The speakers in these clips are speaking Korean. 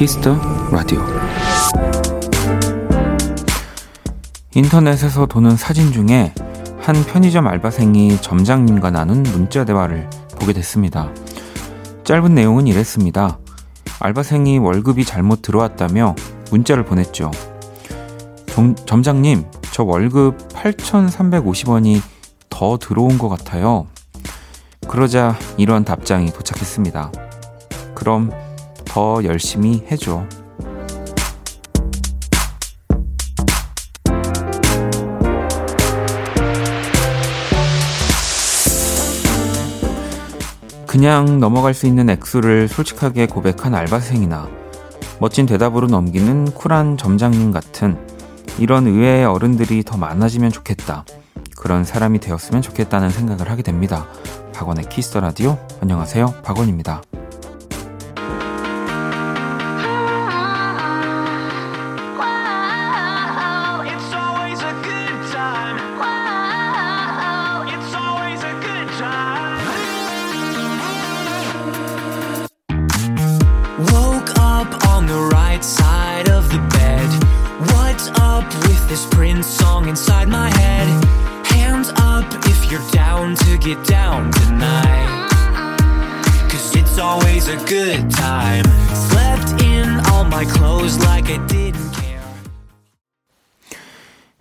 Kiss the Radio 인터넷에서 도는 사진 중에 한 편의점 알바생이 점장님과 나눈 문자 대화를 보게 됐습니다. 짧은 내용은 이랬습니다. 알바생이 월급이 잘못 들어왔다며 문자를 보냈죠. 점, 점장님, 저 월급 8,350원이 더 들어온 것 같아요. 그러자 이런 답장이 도착했습니다. 그럼 더 열심히 해줘. 그냥 넘어갈 수 있는 액수를 솔직하게 고백한 알바생이나 멋진 대답으로 넘기는 쿨한 점장님 같은 이런 의외의 어른들이 더 많아지면 좋겠다. 그런 사람이 되었으면 좋겠다는 생각을 하게 됩니다. 박원의 키스터 라디오. 안녕하세요. 박원입니다.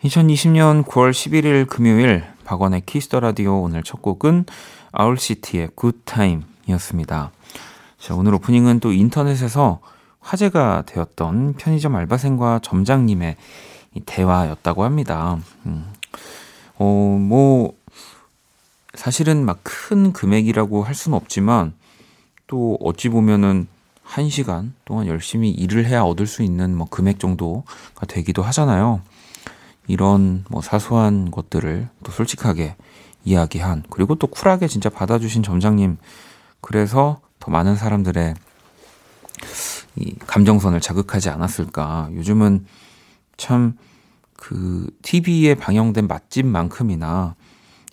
2020년 9월 11일 금요일 박원의 Kiss the Radio 오늘 첫 곡은 아울시티의 굿타임이었습니다. 자, 오늘 오프닝은 또 인터넷에서 화제가 되었던 편의점 알바생과 점장님의 대화였다고 합니다. 음. 어, 뭐, 사실은 막 큰 금액이라고 할 수는 없지만 또 어찌 보면은 1시간 동안 열심히 일을 해야 얻을 수 있는 뭐 금액 정도가 되기도 하잖아요. 이런 뭐 사소한 것들을 또 솔직하게 이야기한 그리고 또 쿨하게 진짜 받아주신 점장님 그래서 더 많은 사람들의 이 감정선을 자극하지 않았을까. 요즘은 참 그 TV에 방영된 맛집만큼이나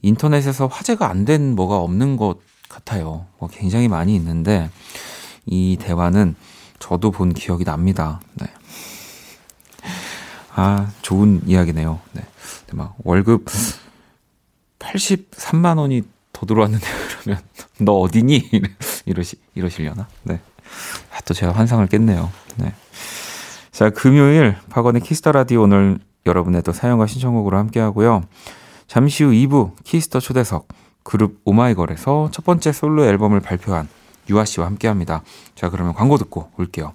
인터넷에서 화제가 안 된 뭐가 없는 것 같아요. 뭐 굉장히 많이 있는데 이 대화는 저도 본 기억이 납니다. 네. 아, 좋은 이야기네요. 네. 막 월급 83만 원이 더 들어왔는데 그러면 너 어디니? 이러시 이러시려나? 네. 아, 또 제가 환상을 깼네요. 네. 자, 금요일 박원의 Kiss the Radio 오늘 여러분의 또 사연과 신청곡으로 함께 하고요. 잠시 후 2부 Kiss the 초대석 그룹 오마이걸에서 첫 번째 솔로 앨범을 발표한 유아 씨와 함께 합니다. 자, 그러면 광고 듣고 올게요.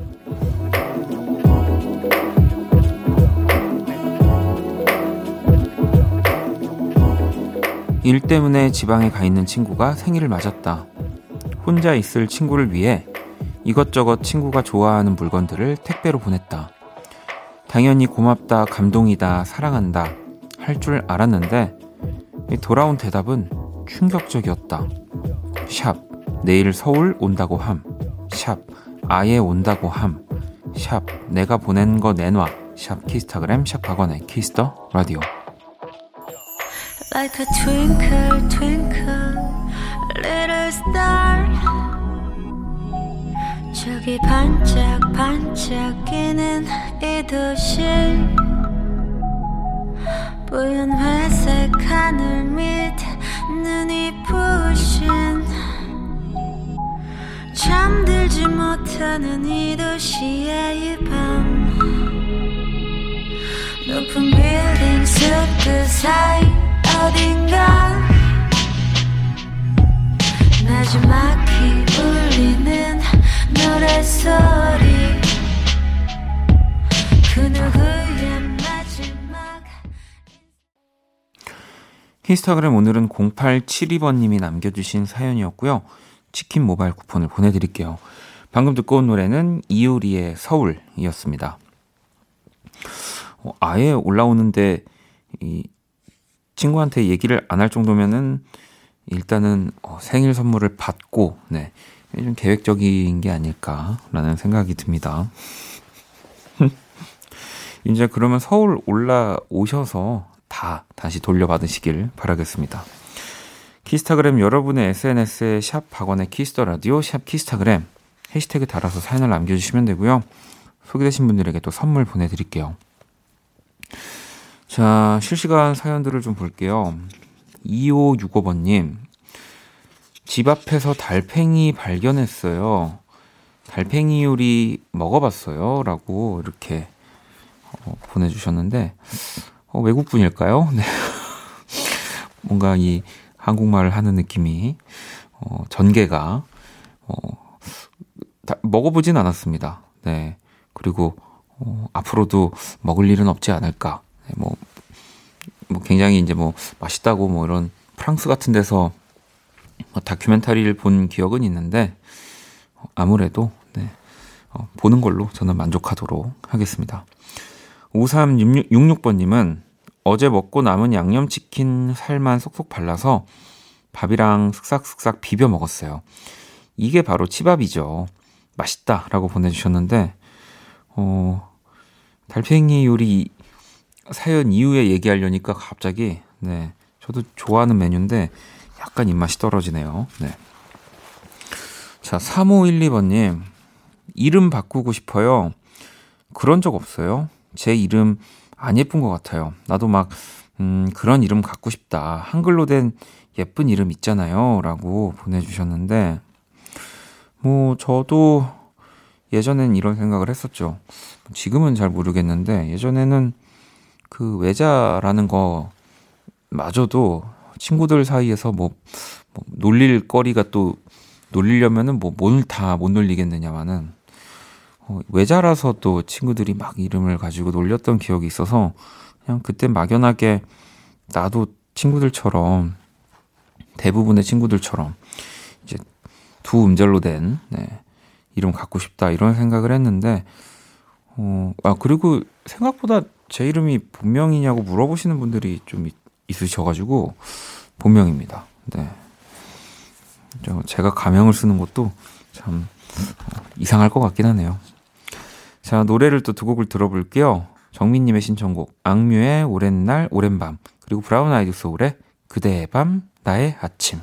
일 때문에 지방에 가 있는 친구가 생일을 맞았다. 혼자 있을 친구를 위해 이것저것 친구가 좋아하는 물건들을 택배로 보냈다. 당연히 고맙다, 감동이다, 사랑한다 할 줄 알았는데 돌아온 대답은 충격적이었다. 샵, 내일 서울 온다고 함. 샵, 아예 온다고 함. 샵, 내가 보낸 거 내놔. 샵, 키스타그램, 샵, 박원의 Kiss the Radio. Like a twinkle twinkle little star. 저기 반짝 반짝이는 이 도시. 뽀얀 회색 하늘 밑 눈이 부신. 잠들지 못하는 이 도시의 이밤. 높은 빌딩 숲그 사이 어딘가 마지막히 울리는 노래소리 그 누구의 마지막 히스타그램 오늘은 0872번님이 남겨주신 사연이었고요. 치킨 모바일 쿠폰을 보내드릴게요. 방금 듣고 온 노래는 이효리의 서울이었습니다. 어, 아예 올라오는데 이 친구한테 얘기를 안 할 정도면은 일단은 어, 생일 선물을 받고 네. 좀 계획적인 게 아닐까라는 생각이 듭니다. 이제 그러면 서울 올라오셔서 다 다시 돌려받으시길 바라겠습니다. 키스타그램 여러분의 SNS에 샵 박원의 Kiss the Radio 샵 키스타그램 해시태그 달아서 사연을 남겨주시면 되고요. 소개되신 분들에게 또 선물 보내드릴게요. 자, 실시간 사연들을 좀 볼게요. 2565번님, 집 앞에서 달팽이 발견했어요. 달팽이 요리 먹어봤어요. 라고 이렇게 어, 보내주셨는데, 어, 외국분일까요? 네. 뭔가 이 한국말을 하는 느낌이, 어, 전개가, 어, 다, 먹어보진 않았습니다. 네. 그리고, 어, 앞으로도 먹을 일은 없지 않을까. 네, 뭐, 뭐 굉장히 이제 뭐 맛있다고 뭐 이런 프랑스 같은 데서 뭐 다큐멘터리를 본 기억은 있는데, 어, 아무래도, 네. 어, 보는 걸로 저는 만족하도록 하겠습니다. 5366번님은 어제 먹고 남은 양념치킨 살만 쏙쏙 발라서 밥이랑 슥싹슥싹 비벼 먹었어요. 이게 바로 치밥이죠. 맛있다. 라고 보내주셨는데, 어, 달팽이 요리 사연 이후에 얘기하려니까 갑자기, 네. 저도 좋아하는 메뉴인데, 약간 입맛이 떨어지네요. 네. 자, 3512번님. 이름 바꾸고 싶어요. 그런 적 없어요. 제 이름 안 예쁜 것 같아요. 나도 막, 음, 그런 이름 갖고 싶다. 한글로 된 예쁜 이름 있잖아요. 라고 보내주셨는데, 뭐, 저도 예전엔 이런 생각을 했었죠. 지금은 잘 모르겠는데, 예전에는 그 외자라는 거 마저도 친구들 사이에서 뭐, 뭐 놀릴 거리가 또 놀리려면은 뭐 뭘 다 못 놀리겠느냐마는 어, 외자라서 또 친구들이 막 이름을 가지고 놀렸던 기억이 있어서 그냥 그때 막연하게 나도 친구들처럼 대부분의 친구들처럼 이제 두 음절로 된 네, 이름 갖고 싶다 이런 생각을 했는데 어, 아 그리고 생각보다 제 이름이 본명이냐고 물어보시는 분들이 좀 있, 있으셔가지고 본명입니다. 네. 제가 가명을 쓰는 것도 참 어, 이상할 것 같긴 하네요. 자, 노래를 또 두 곡을 들어볼게요. 정민님의 신청곡, 악뮤의 오랜 날, 오랜 밤, 그리고 브라운 아이드 소울의 그대의 밤, 나의 아침.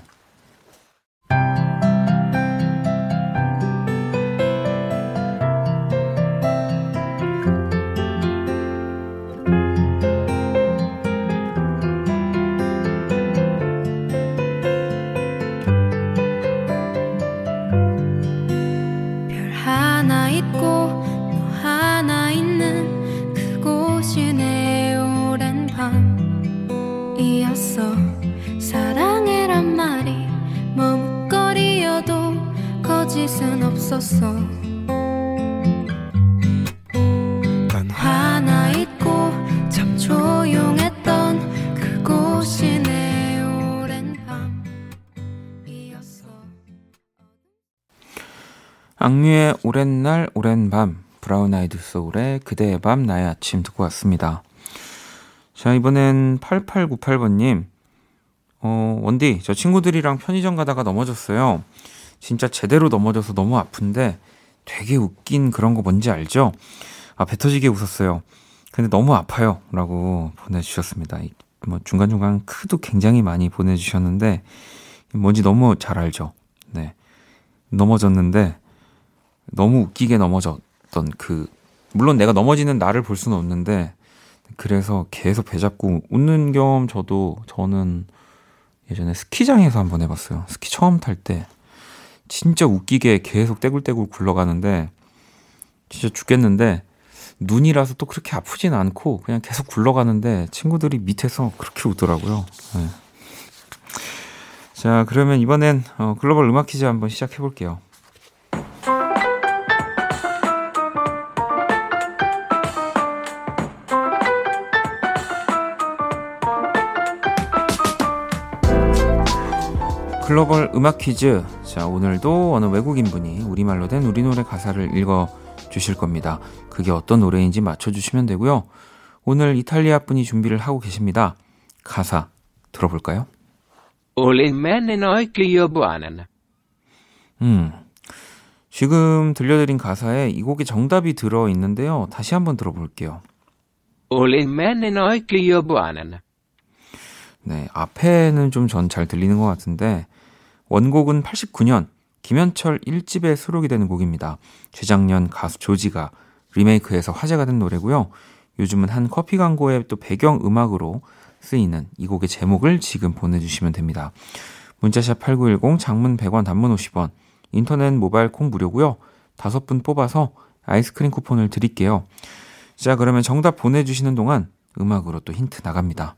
없었어 난 하나 있고 참 조용했던 그곳이 내 오랜 밤이었어 악뮤의 오랜 날 오랜 밤 브라운 아이드 소울의 그대의 밤 나의 아침 듣고 왔습니다. 자 이번엔 8898번님. 어, 원디, 저 친구들이랑 편의점 가다가 넘어졌어요. 진짜 제대로 넘어져서 너무 아픈데 되게 웃긴 그런 거 뭔지 알죠? 아, 배 터지게 웃었어요. 근데 너무 아파요. 라고 보내주셨습니다. 뭐 중간중간 크도 굉장히 많이 보내주셨는데 뭔지 너무 잘 알죠? 네. 넘어졌는데 너무 웃기게 넘어졌던 그, 물론 내가 넘어지는 나를 볼 수는 없는데 그래서 계속 배 잡고 웃는 겸 저도 저는 예전에 스키장에서 한번 해봤어요. 스키 처음 탈 때 진짜 웃기게 계속 떼굴떼굴 굴러가는데 진짜 죽겠는데 눈이라서 또 그렇게 아프진 않고 그냥 계속 굴러가는데 친구들이 밑에서 그렇게 웃더라고요. 네. 자, 그러면 이번엔 어, 글로벌 음악 퀴즈 한번 시작해 볼게요. 글로벌 음악 퀴즈. 자, 오늘도 어느 외국인 분이 우리말로 된 우리 노래 가사를 읽어 주실 겁니다. 그게 어떤 노래인지 맞춰 주시면 되고요. 오늘 이탈리아 분이 준비를 하고 계십니다. 가사 들어볼까요? 음. 지금 들려드린 가사에 이 곡의 정답이 들어 있는데요. 다시 한번 들어볼게요. 네, 앞에는 좀 전 잘 들리는 것 같은데 원곡은 89년 김현철 1집에 수록이 되는 곡입니다. 재작년 가수 조지가 리메이크해서 화제가 된 노래고요. 요즘은 한 커피 광고의 또 배경 음악으로 쓰이는 이 곡의 제목을 지금 보내주시면 됩니다. 문자샵 8910 장문 100원 단문 50원 인터넷 모바일 콩 무료고요. 다섯 분 뽑아서 아이스크림 쿠폰을 드릴게요. 자 그러면 정답 보내주시는 동안 음악으로 또 힌트 나갑니다.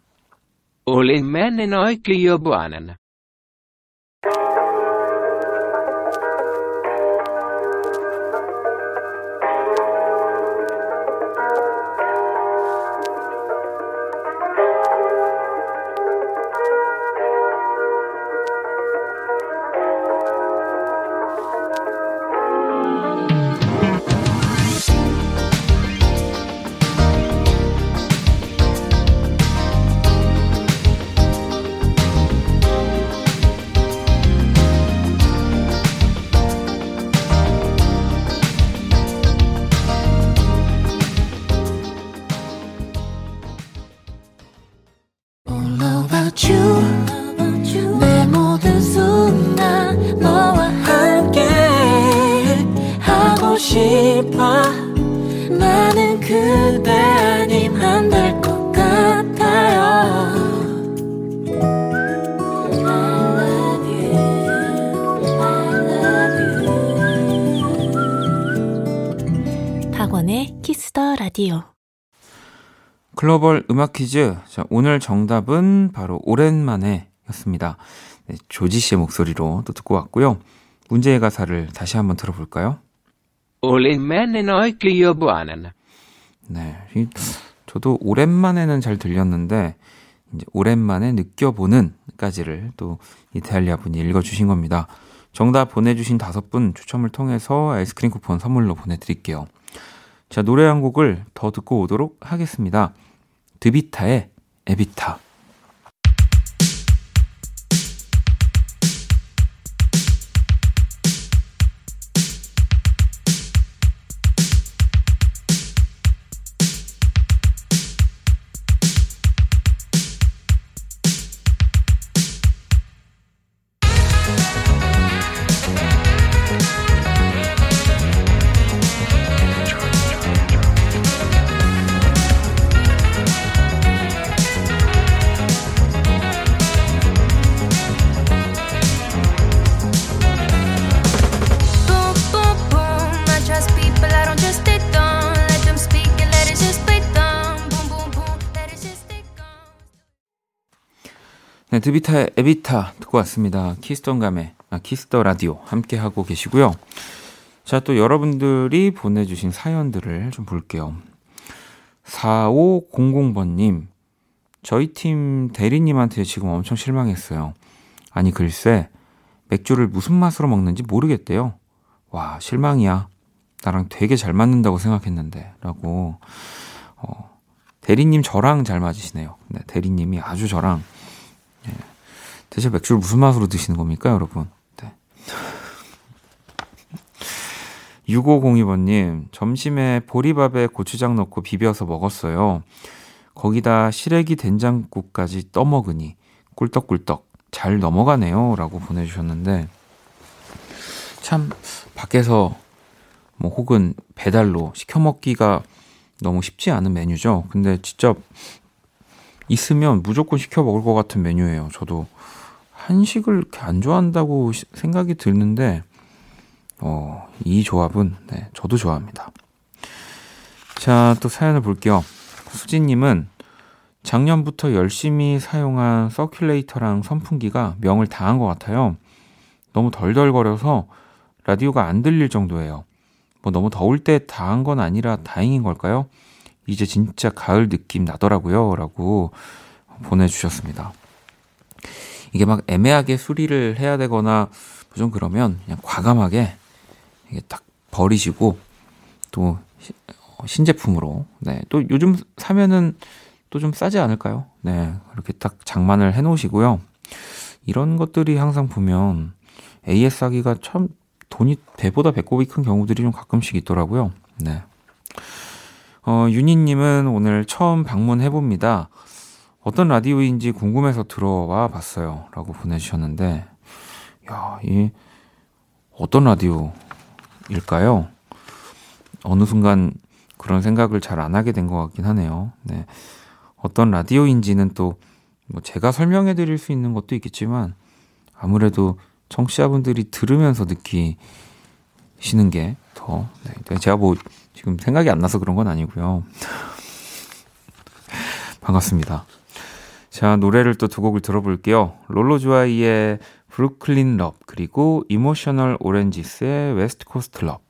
음악 퀴즈. 자, 오늘 정답은 바로 오랜만에 였습니다. 네, 조지 씨의 목소리로 또 듣고 왔고요. 문제의 가사를 다시 한번 들어볼까요? 오랜만에 너의 클리어부아는. 네. 저도 오랜만에는 잘 들렸는데, 이제 오랜만에 느껴보는까지를 또 이탈리아 분이 읽어주신 겁니다. 정답 보내주신 다섯 분 추첨을 통해서 아이스크림 쿠폰 선물로 보내드릴게요. 자, 노래 한 곡을 더 듣고 오도록 하겠습니다. 드비타의 에비타. DeVita의 EVITA 듣고 왔습니다. 키스타그램의 아, Kiss the Radio 함께 하고 계시고요. 자, 또 여러분들이 보내주신 사연들을 좀 볼게요. 4500번님, 저희 팀 대리님한테 지금 엄청 실망했어요. 아니, 글쎄, 맥주를 무슨 맛으로 먹는지 모르겠대요. 와, 실망이야. 나랑 되게 잘 맞는다고 생각했는데. 라고, 어, 대리님 저랑 잘 맞으시네요. 네, 대리님이 아주 저랑 예. 대체 맥주를 무슨 맛으로 드시는 겁니까, 여러분? 네. 6502번님, 점심에 보리밥에 고추장 넣고 비벼서 먹었어요. 거기다 시래기 된장국까지 떠먹으니 꿀떡꿀떡 잘 넘어가네요. 라고 보내주셨는데, 참, 밖에서 뭐 혹은 배달로 시켜먹기가 너무 쉽지 않은 메뉴죠. 근데 직접 있으면 무조건 시켜 먹을 것 같은 메뉴예요. 저도 한식을 이렇게 안 좋아한다고 생각이 드는데, 어, 이 조합은, 네, 저도 좋아합니다. 자, 또 사연을 볼게요. 수진님은 작년부터 열심히 사용한 서큘레이터랑 선풍기가 명을 다한 것 같아요. 너무 덜덜거려서 라디오가 안 들릴 정도예요. 뭐 너무 더울 때 다한 건 아니라 다행인 걸까요? 이제 진짜 가을 느낌 나더라고요. 라고 보내주셨습니다. 이게 막 애매하게 수리를 해야 되거나 좀 그러면 그냥 과감하게 이게 딱 버리시고 또 어, 신제품으로 네. 또 요즘 사면은 또 좀 싸지 않을까요? 네. 그렇게 딱 장만을 해 놓으시고요. 이런 것들이 항상 보면 AS 하기가 참 돈이 배보다 배꼽이 큰 경우들이 좀 가끔씩 있더라고요. 네. 어, 윤희님은 오늘 처음 방문해봅니다. 어떤 라디오인지 궁금해서 들어와 봤어요. 라고 보내주셨는데, 야, 이, 어떤 라디오일까요? 어느 순간 그런 생각을 잘 안 하게 된 것 같긴 하네요. 네. 어떤 라디오인지는 또, 뭐 제가 설명해 드릴 수 있는 것도 있겠지만, 아무래도 청취자분들이 들으면서 느끼시는 게 더, 네. 제가 뭐 지금 생각이 안 나서 그런 건 아니고요. 반갑습니다. 자, 노래를 또 두 곡을 들어볼게요. Lolo Zouaï의 Brooklyn Love, 그리고 Emotional Oranges의 West Coast Love.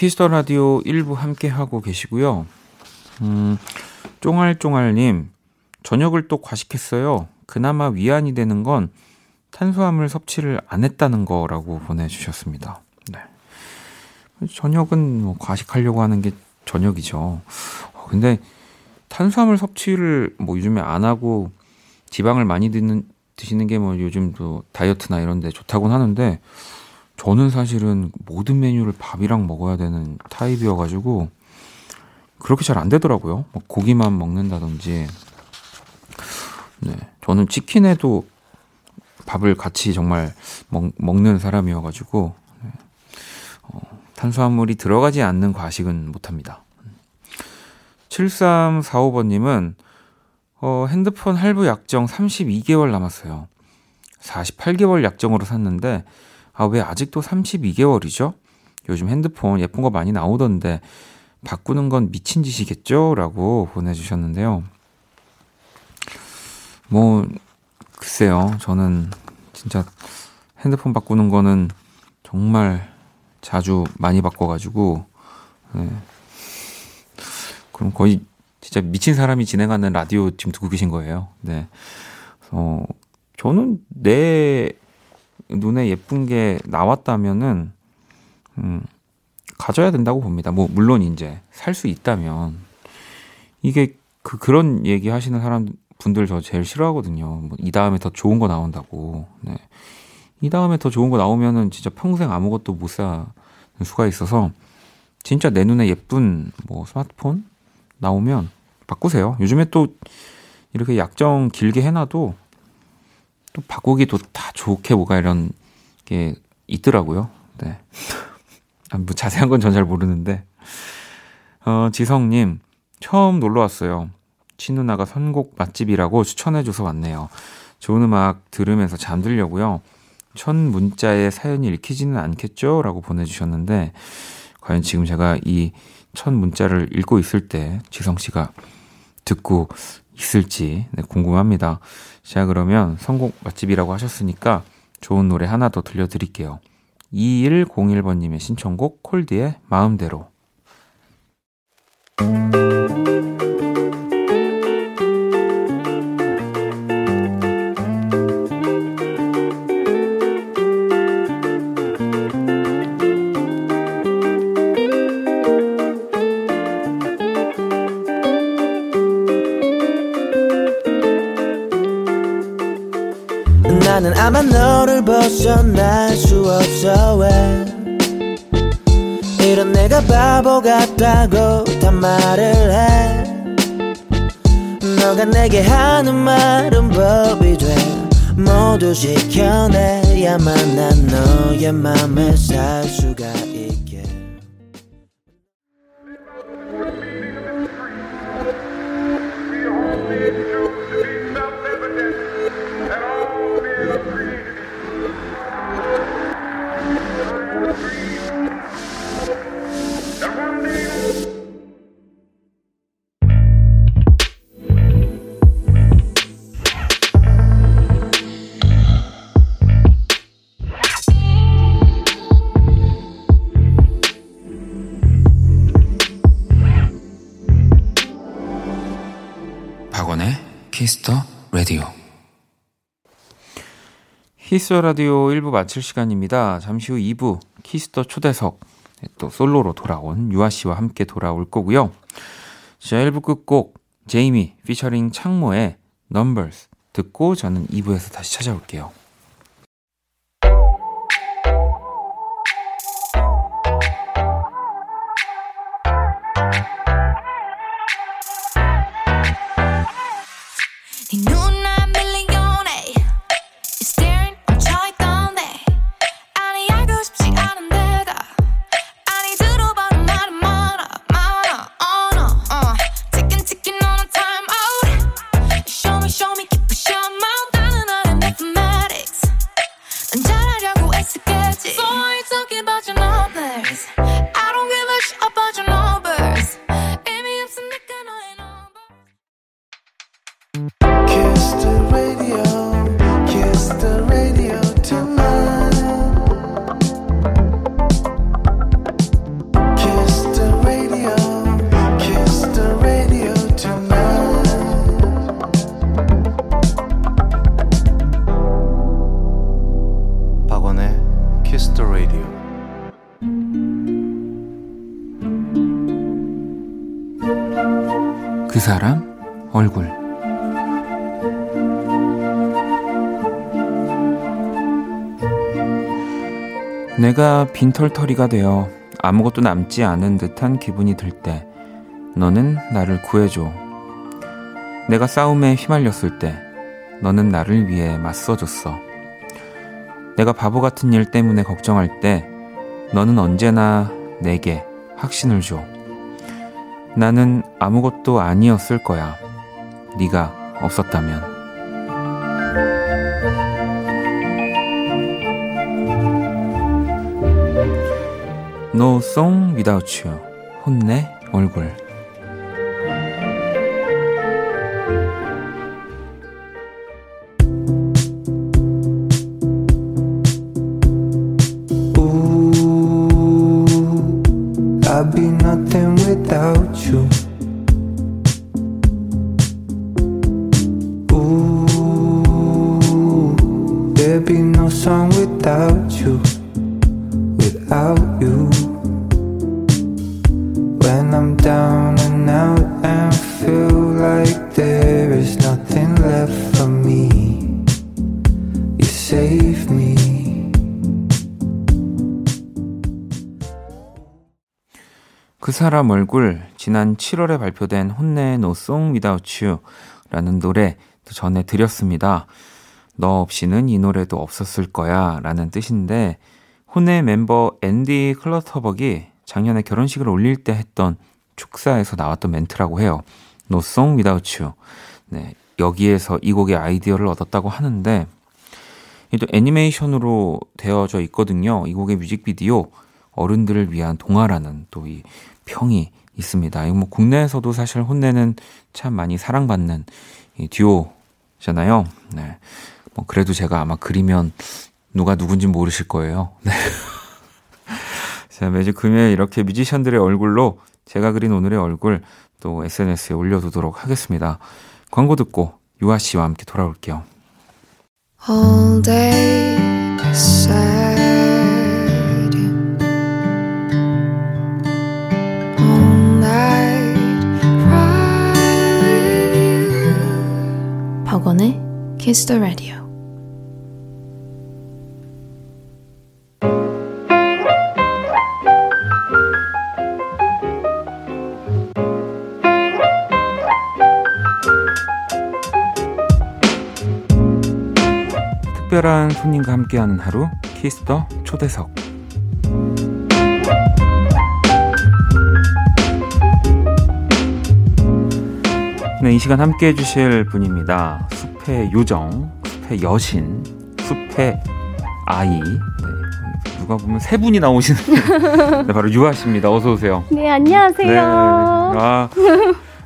Kiss the Radio 1부 함께 하고 계시고요. 음, 쫑알쫑알님, 저녁을 또 과식했어요. 그나마 위안이 되는 건 탄수화물 섭취를 안 했다는 거라고 보내주셨습니다. 네. 저녁은 뭐 과식하려고 하는 게 저녁이죠. 어, 근데 탄수화물 섭취를 뭐 요즘에 안 하고 지방을 많이 드는, 드시는 게 뭐 요즘도 다이어트나 이런 데 좋다곤 하는데 저는 사실은 모든 메뉴를 밥이랑 먹어야 되는 타입이어가지고 그렇게 잘 안 되더라고요. 뭐 고기만 먹는다든지. 네, 저는 치킨에도 밥을 같이 정말 먹, 먹는 사람이어가지고 네. 어, 탄수화물이 들어가지 않는 과식은 못합니다. 7345번님은 어, 핸드폰 할부 약정 32개월 남았어요. 48개월 약정으로 샀는데 아, 왜 아직도 32개월이죠? 요즘 핸드폰 예쁜 거 많이 나오던데 바꾸는 건 미친 짓이겠죠? 라고 보내주셨는데요. 뭐, 글쎄요. 저는 진짜 핸드폰 바꾸는 거는 정말 자주 많이 바꿔가지고, 네. 그럼 거의 진짜 미친 사람이 진행하는 라디오 지금 듣고 계신 거예요. 네. 어, 저는 내 눈에 예쁜 게 나왔다면은 음, 가져야 된다고 봅니다. 뭐 물론 이제 살 수 있다면 이게 그 그런 얘기 하시는 사람 분들 저 제일 싫어하거든요. 뭐 이 다음에 더 좋은 거 나온다고. 네. 이 다음에 더 좋은 거 나오면은 진짜 평생 아무것도 못 사는 수가 있어서 진짜 내 눈에 예쁜 뭐 스마트폰 나오면 바꾸세요. 요즘에 또 이렇게 약정 길게 해놔도 또 바꾸기도 다 좋게 뭐가 이런 게 있더라고요. 네. 아, 뭐 자세한 건 전 잘 모르는데. 어, 지성님, 처음 놀러 왔어요. 친누나가 선곡 맛집이라고 추천해줘서 왔네요. 좋은 음악 들으면서 잠들려고요. 첫 문자에 사연이 읽히지는 않겠죠? 라고 보내주셨는데, 과연 지금 제가 이 첫 문자를 읽고 있을 때 지성 씨가 듣고 있을지 네, 궁금합니다. 자, 그러면 선곡 맛집이라고 하셨으니까 좋은 노래 하나 더 들려드릴게요. 2101번님의 신청곡 콜드의 마음대로. 지켜내야만 난 너의 맘에 살수 Kiss the Radio 1부 마칠 시간입니다. 잠시 후 2부 Kiss the 초대석 또 솔로로 돌아온 유아 씨와 함께 돌아올 거고요. 자, 1부 끝곡 제이미 피처링 창모의 Numbers 듣고 저는 2부에서 다시 찾아올게요. 내가 빈털터리가 되어 아무것도 남지 않은 듯한 기분이 들 때 너는 나를 구해줘. 내가 싸움에 휘말렸을 때 너는 나를 위해 맞서줬어. 내가 바보 같은 일 때문에 걱정할 때 너는 언제나 내게 확신을 줘. 나는 아무것도 아니었을 거야. 네가 없었다면. No Song Without You 혼내 얼굴 be no song without you, without you. 사람 얼굴 지난 7월에 발표된 혼내의 No Song Without You 라는 노래 전해 드렸습니다. 너 없이는 이 노래도 없었을 거야 라는 뜻인데 혼내 멤버 앤디 클러터벅이 작년에 결혼식을 올릴 때 했던 축사에서 나왔던 멘트라고 해요. No song without you. 네, 여기에서 이 곡의 아이디어를 얻었다고 하는데 또 애니메이션으로 되어져 있거든요. 이 곡의 뮤직비디오 어른들을 위한 동화라는 또 이 평이 있습니다. 이거 뭐 국내에서도 사실 혼내는 참 많이 사랑받는 이 듀오잖아요. 네. 뭐 그래도 제가 아마 그리면 누가 누군지 모르실 거예요. 네. 자, 매주 금요일 이렇게 뮤지션들의 얼굴로 제가 그린 오늘의 얼굴 또 SNS에 올려두도록 하겠습니다. 광고 듣고 유아 씨와 함께 돌아올게요. All day. Kiss the Radio. 특별한 손님과 함께하는 하루 키스 더 초대석 네, 이 시간 함께 해주실 분입니다. 숲의 요정, 숲의 여신, 숲의 아이. 네, 누가 보면 세 분이 나오시는 네, 바로 유아 씨입니다. 어서 오세요. 네, 안녕하세요. 네. 아,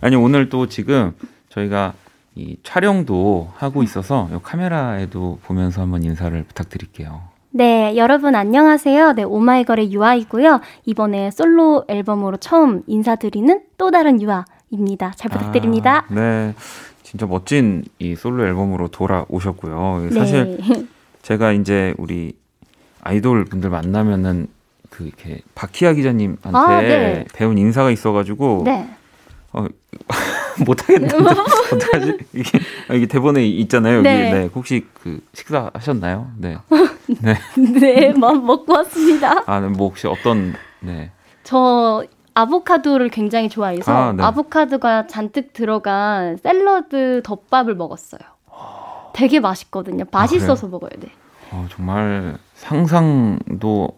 아니 오늘 또 지금 저희가 이 촬영도 하고 있어서 이 카메라에도 보면서 한번 인사를 부탁드릴게요. 네, 여러분 안녕하세요. 네, 오마이걸의 유아이고요. 이번에 솔로 앨범으로 처음 인사드리는 또 다른 유아 입니다. 잘 부탁드립니다. 아, 네. 진짜 멋진 이 솔로 앨범으로 돌아오셨고요. 사실 네. 제가 이제 우리 아이돌 분들 만나면은 그 이렇게 박희아 기자님한테 아, 네. 배운 인사가 있어가지고 네. 못하겠는데 어떡하지? 이게, 아, 이게 대본에 있잖아요. 여기 네. 네. 혹시 그 식사 하셨나요? 네. 네, 뭐 먹고 왔습니다. 아, 네, 뭐 혹시 어떤 네. 저 아보카도를 굉장히 좋아해서 아, 네. 아보카도가 잔뜩 들어간 샐러드 덮밥을 먹었어요. 되게 맛있거든요. 맛있어서 먹어야 돼. 어, 정말 상상도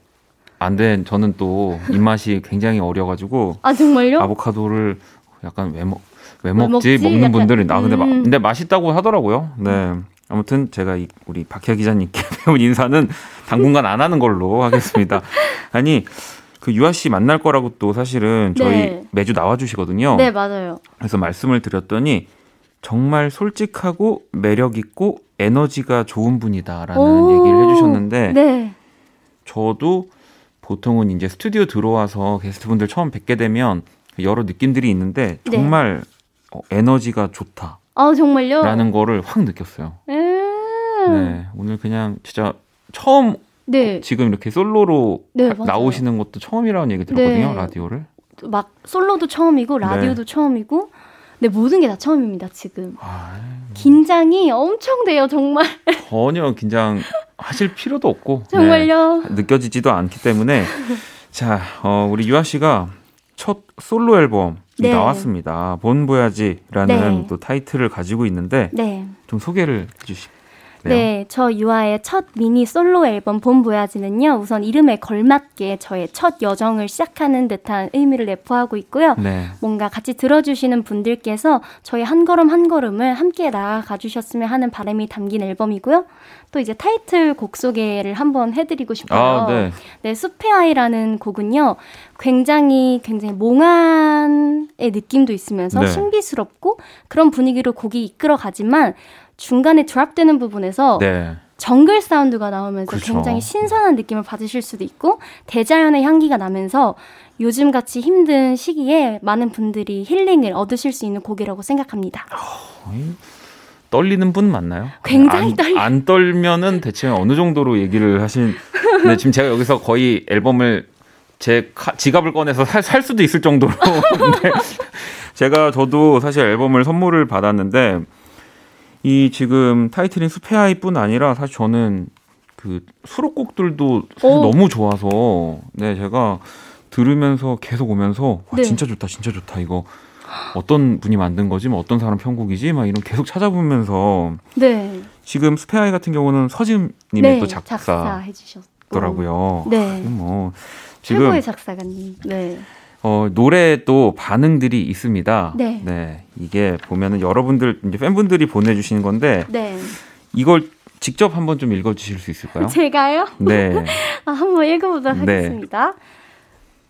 안 된 저는 또 입맛이 굉장히 어려가지고 아, 정말요? 아보카도를 약간 왜, 먹, 왜 왜 먹지? 먹는 약간, 분들은 아 근데 마, 음. 근데 맛있다고 하더라고요. 네. 아무튼 제가 이, 우리 박희아 기자님께 배운 인사는 당분간 안 하는 걸로 하겠습니다. 아니 그 유아 씨 만날 거라고 또 사실은 저희 네. 매주 나와 주시거든요. 네, 맞아요. 그래서 말씀을 드렸더니 정말 솔직하고 매력 있고 에너지가 좋은 분이다라는 오. 얘기를 해주셨는데 네. 저도 보통은 이제 스튜디오 들어와서 게스트분들 처음 뵙게 되면 여러 느낌들이 있는데 네. 정말 어, 에너지가 좋다라는 아, 정말요? 거를 확 느꼈어요. 음. 네, 오늘 그냥 진짜 처음 네. 지금 이렇게 솔로로 네. 나오시는 것도 처음이라는 얘기 들었거든요, 네. 라디오를. 막 솔로도 처음이고 라디오도 처음이고 네 모든 게 다 처음입니다 지금 아, 긴장이 엄청 돼요 정말 전혀 긴장 하실 필요도 없고 네. 정말요 느껴지지도 않기 때문에 자 어, 우리 유아 씨가 첫 솔로 앨범이 네. 나왔습니다. 본보야지라는 네. 또 타이틀을 가지고 있는데 네. 좀 소개를 해주실래요? 네, 저 유아의 첫 미니 솔로 앨범 봄 보야지는요. 우선 이름에 걸맞게 저의 첫 여정을 시작하는 듯한 의미를 내포하고 있고요. 네. 뭔가 같이 들어주시는 분들께서 저희 한 걸음 한 걸음을 함께 나아가 주셨으면 하는 바람이 담긴 앨범이고요. 또 이제 타이틀 곡 소개를 한번 해드리고 싶어요. 아, 네. 네, 숲의 아이라는 곡은요. 굉장히 굉장히 몽환의 느낌도 있으면서 네. 신비스럽고 그런 분위기로 곡이 이끌어가지만 중간에 드랍되는 부분에서 네. 정글 사운드가 나오면서 그쵸. 굉장히 신선한 느낌을 받으실 수도 있고 대자연의 향기가 나면서 요즘 같이 힘든 시기에 많은 분들이 힐링을 얻으실 수 있는 곡이라고 생각합니다. 거의 떨리는 분 맞나요? 굉장히 안, 떨려. 안 떨면은 대체 어느 정도로 얘기를 하신? 근데 지금 제가 여기서 거의 앨범을 제 카- 지갑을 꺼내서 살, 살 수도 있을 정도로. 근데 제가 저도 사실 앨범을 선물을 받았는데 이 지금 타이틀인 숲의 아이뿐 아니라 사실 저는 그 수록곡들도 사실 오. 너무 좋아서 네 제가 들으면서 계속 오면서 와 네. 진짜 좋다 진짜 좋다 이거 어떤 분이 만든 거지 뭐 어떤 사람 편곡이지 막 이런 계속 찾아보면서 네. 지금 숲의 아이 같은 경우는 서진님의 네, 또 작사더라고요. 작사 해주셨고. 네. 뭐 지금 최고의 작사가님. 네. 어, 노래 또 반응들이 있습니다. 네. 이게 보면은 여러분들 이제 팬분들이 보내주신 건데 네. 이걸 직접 한번 좀 읽어 주실 수 있을까요? 제가요? 네. 아, 한번 읽어 보도록 네. 하겠습니다.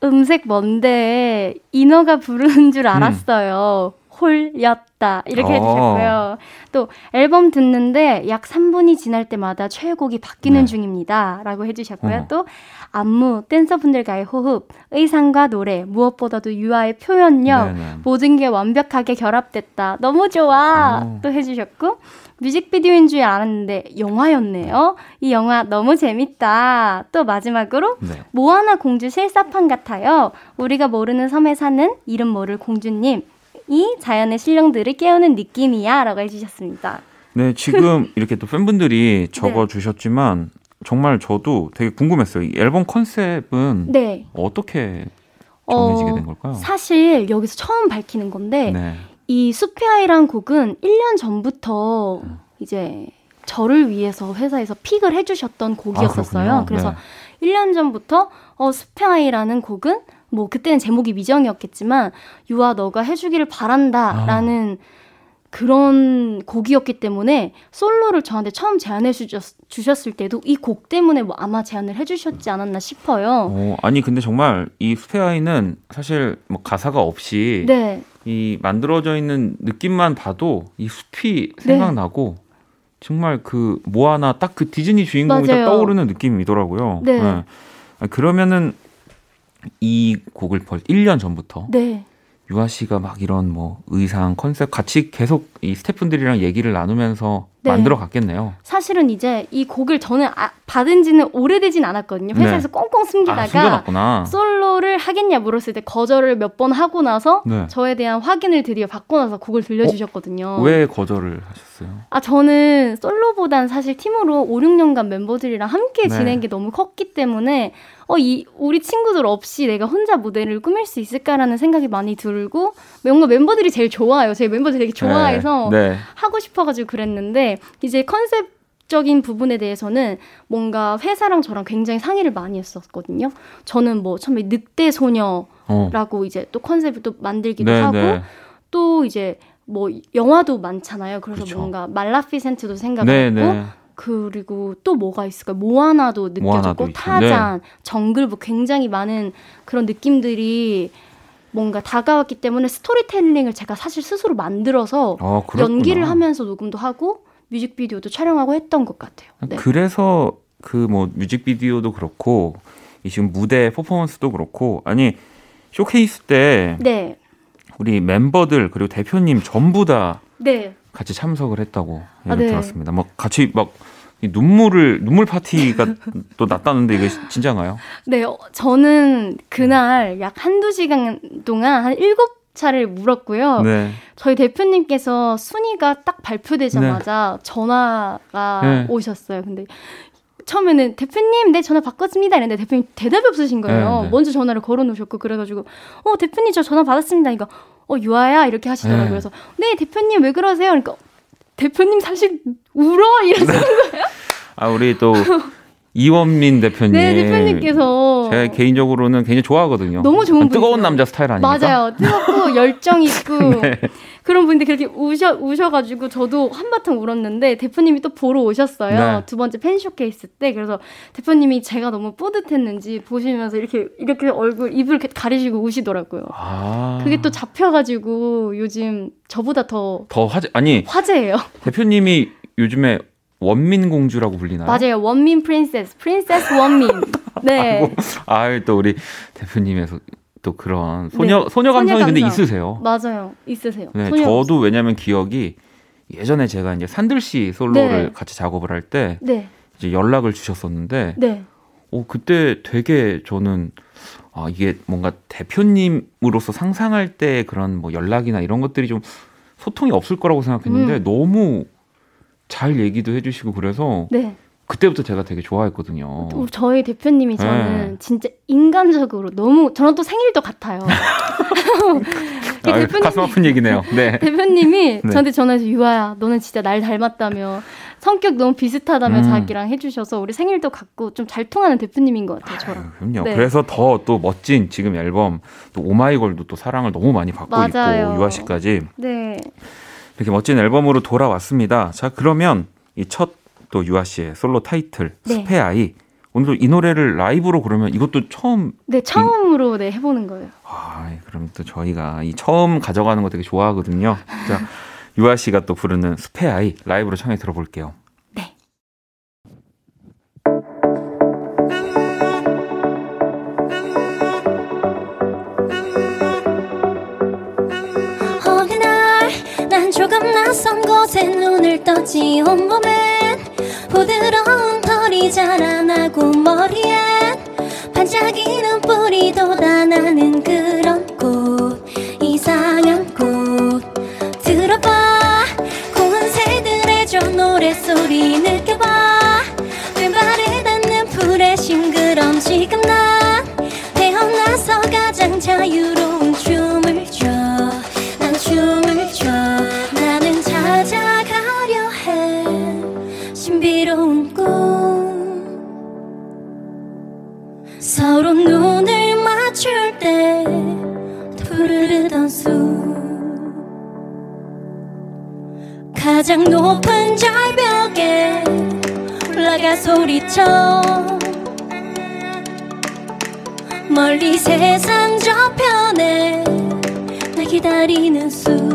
음색 뭔데 인어가 부르는 줄 알았어요. 홀렸다 이렇게 어. 해주셨고요. 또 앨범 듣는데 약 3분이 지날 때마다 최애곡이 바뀌는 네. 중입니다라고 해주셨고요. 어. 또 안무 댄서분들과의 호흡, 의상과 노래 무엇보다도 유아의 표현력 네네. 모든 게 완벽하게 결합됐다. 너무 좋아. 어. 또 해주셨고 뮤직비디오인 줄 알았는데 영화였네요. 이 영화 너무 재밌다. 또 마지막으로 네. 모아나 공주 실사판 같아요. 우리가 모르는 섬에 사는 이름 모를 공주님. 이 자연의 신령들을 깨우는 느낌이야 라고 해주셨습니다. 네, 지금 이렇게 또 팬분들이 네. 적어주셨지만 정말 저도 되게 궁금했어요. 이 앨범 컨셉은 네. 어떻게 정해지게 어, 된 걸까요? 사실 여기서 처음 밝히는 건데 네. 이 숲의 아이란 곡은 1년 전부터 이제 저를 위해서 회사에서 pick을 해주셨던 곡이었었어요. 아, 그래서 네. 1년 전부터 어, 숲의 아이라는 곡은 뭐 그때는 제목이 미정이었겠지만 유아 너가 해주기를 바란다라는 그런 곡이었기 때문에 솔로를 저한테 처음 제안해 주셨, 주셨 을 때도 이 곡 때문에 뭐 아마 제안을 해주셨지 않았나 싶어요. 어, 아니 근데 정말 이 스페아이는 사실 뭐 가사가 없이 네, 이 만들어져 있는 느낌만 봐도 이 숲이 네. 생각나고 정말 그 모아나 딱 그 디즈니 주인공이 딱 맞아요. 떠오르는 느낌이더라고요. 네. 아, 그러면은 이 곡을 벌 1년 전부터 네, 유아 씨가 막 이런 뭐 의상 컨셉 같이 계속 이 스태프분들이랑 얘기를 나누면서 네. 만들어 갔겠네요. 사실은 이제 이 곡을 저는 아- 받은 지는 오래되진 않았거든요. 회사에서 꽁꽁 아, 숨기다가 숨겨놨구나. 솔로를 하겠냐 물었을 때 거절을 몇 번 하고 나서 네. 저에 대한 확인을 드디어 받고 나서 곡을 들려주셨거든요. 왜 거절을 하셨어요? 아, 저는 솔로보단 사실 팀으로 5, 6년간 멤버들이랑 함께 네. 지낸 게 너무 컸기 때문에 어, 이, 우리 친구들 없이 내가 혼자 무대를 꾸밀 수 있을까라는 생각이 많이 들고 뭔가 멤버들이 제일 좋아요. 제 멤버들이 되게 좋아해서 네. 네. 하고 싶어가지고 그랬는데 이제 컨셉 적인 부분에 대해서는 뭔가 회사랑 저랑 굉장히 상의를 많이 했었거든요. 저는 뭐 처음에 늑대 소녀라고 어. 이제 또 컨셉을 또 만들기도 네, 하고 네. 또 이제 뭐 영화도 많잖아요. 그래서 그쵸. 뭔가 말라피센트도 생각을 네, 했고 네. 그리고 또 뭐가 있을까요? 모아나도 느껴졌고 모아나도 네. 타잔, 정글북 굉장히 많은 그런 느낌들이 뭔가 다가왔기 때문에 스토리텔링을 제가 사실 스스로 만들어서 아. 연기를 하면서 녹음도 하고 뮤직비디오도 촬영하고 했던 것 같아요. 네. 그래서 그 뭐 뮤직비디오도 그렇고 이 지금 무대 퍼포먼스도 그렇고 아니 쇼케이스 때 네. 우리 멤버들 그리고 대표님 전부 다 네. 같이 참석을 했다고 아, 네. 들었습니다. 막 같이 막이 눈물을 눈물 파티가 또 났다는데 이게 진짜인가요? 네. 어, 저는 그날 약 한두 시간 동안 한 일곱 차를 물었고요. 네. 저희 대표님께서 순위가 딱 발표되자마자 전화가 네. 오셨어요. 근데 처음에는 대표님 네 전화 바꿨습니다 이랬는데 대표님 대답이 없으신 거예요. 네, 네. 먼저 전화를 걸어놓으셨고 그래가지고 어 대표님 저 전화 받았습니다. 이거 어 유아야 이렇게 하시더라고요. 네. 그래서 네 대표님 왜 그러세요? 그러니까 대표님 사실 울어 이러시는 아 우리 또 이원민 대표님. 네 대표님께서 제가 개인적으로는 굉장히 좋아하거든요. 너무 좋은 뜨거운 분이세요. 남자 스타일 아닙니까? 네. 맞아요. 뜨겁고 열정 있고 그런 분들 그렇게 우셔 우셔가지고 저도 한바탕 울었는데 대표님이 또 보러 오셨어요. 네. 두 번째 팬 쇼케이스 때 그래서 대표님이 제가 너무 뿌듯했는지 보시면서 이렇게 이렇게 얼굴 입을 이렇게 가리시고 우시더라고요. 아. 그게 또 잡혀가지고 요즘 저보다 더 더 화제 아니 화제예요. 대표님이 요즘에 원민 공주라고 불리나요? 맞아요. 원민 프린세스, 프린세스 원민. 네. 아, 또 우리 대표님에서 또 그런 소녀 네, 소녀 감성이 소녀 근데. 있으세요. 맞아요. 있으세요. 네, 저도 왜냐면 기억이 예전에 제가 이제 산들 씨 솔로를 네. 같이 작업을 할때 네. 이제 연락을 주셨었는데 네. 어 그때 되게 저는 아 이게 뭔가 대표님으로서 상상할 때 그런 뭐 연락이나 이런 것들이 좀 소통이 없을 거라고 생각했는데 음. 너무 잘 얘기도 해주시고 그래서 네. 그때부터 제가 되게 좋아했거든요. 또 저희 대표님이 저는 네. 진짜 인간적으로 너무 저랑 또 생일도 같아요. 그 아유, 대표님이- 가슴 아픈 얘기네요. 네. 대표님이 네. 저한테 전화해서 유아야 너는 진짜 날 닮았다며 성격 너무 비슷하다며 음. 자기랑 해주셔서 우리 생일도 같고 좀 잘 통하는 대표님인 것 같아요 저랑. 그럼요. 네. 그래서 더 또 멋진 지금 앨범 또 오마이걸도 또 사랑을 너무 많이 받고 맞아요. 있고 유아 씨까지 네. 이렇게 멋진 앨범으로 돌아왔습니다. 자 그러면 이 첫 또 유아 씨의 솔로 타이틀 네. 스페 아이 오늘도 이 노래를 라이브로 그러면 이것도 처음 네 처음으로 네 해보는 거예요. 아 그럼 또 저희가 이 처음 가져가는 거 되게 좋아하거든요. 자 유아 씨가 또 부르는 스페 아이 라이브로 청해 들어볼게요. 네. 조금 낯선 곳에 눈을 떴지 온몸엔 부드러운 털이 자라나고 머리엔 반짝이는 뿌리 돋아나는 그런 꽃 이상한 꽃. 들어봐 고운 새들의 저 노래소리 느껴봐. 왼발에 닿는 풀의 싱그럼 지금 난 태어나서 가장 자유로운 소리쳐 멀리 세상 저편에 날 기다리는 숲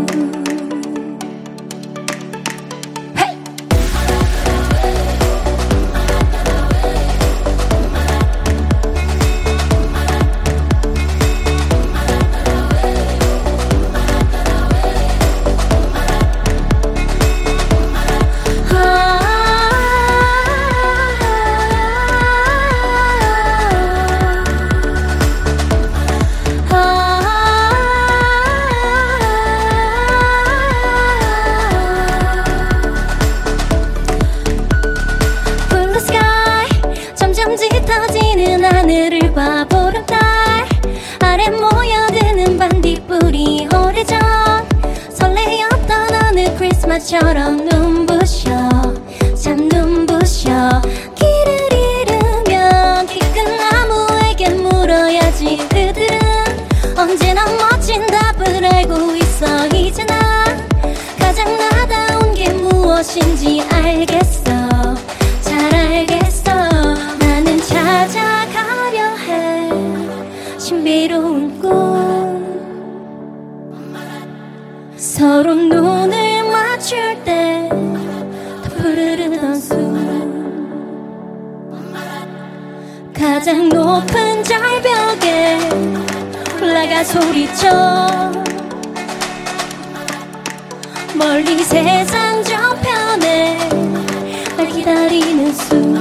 소리쳐. 멀리 세상 저편에 날 기다리는 숲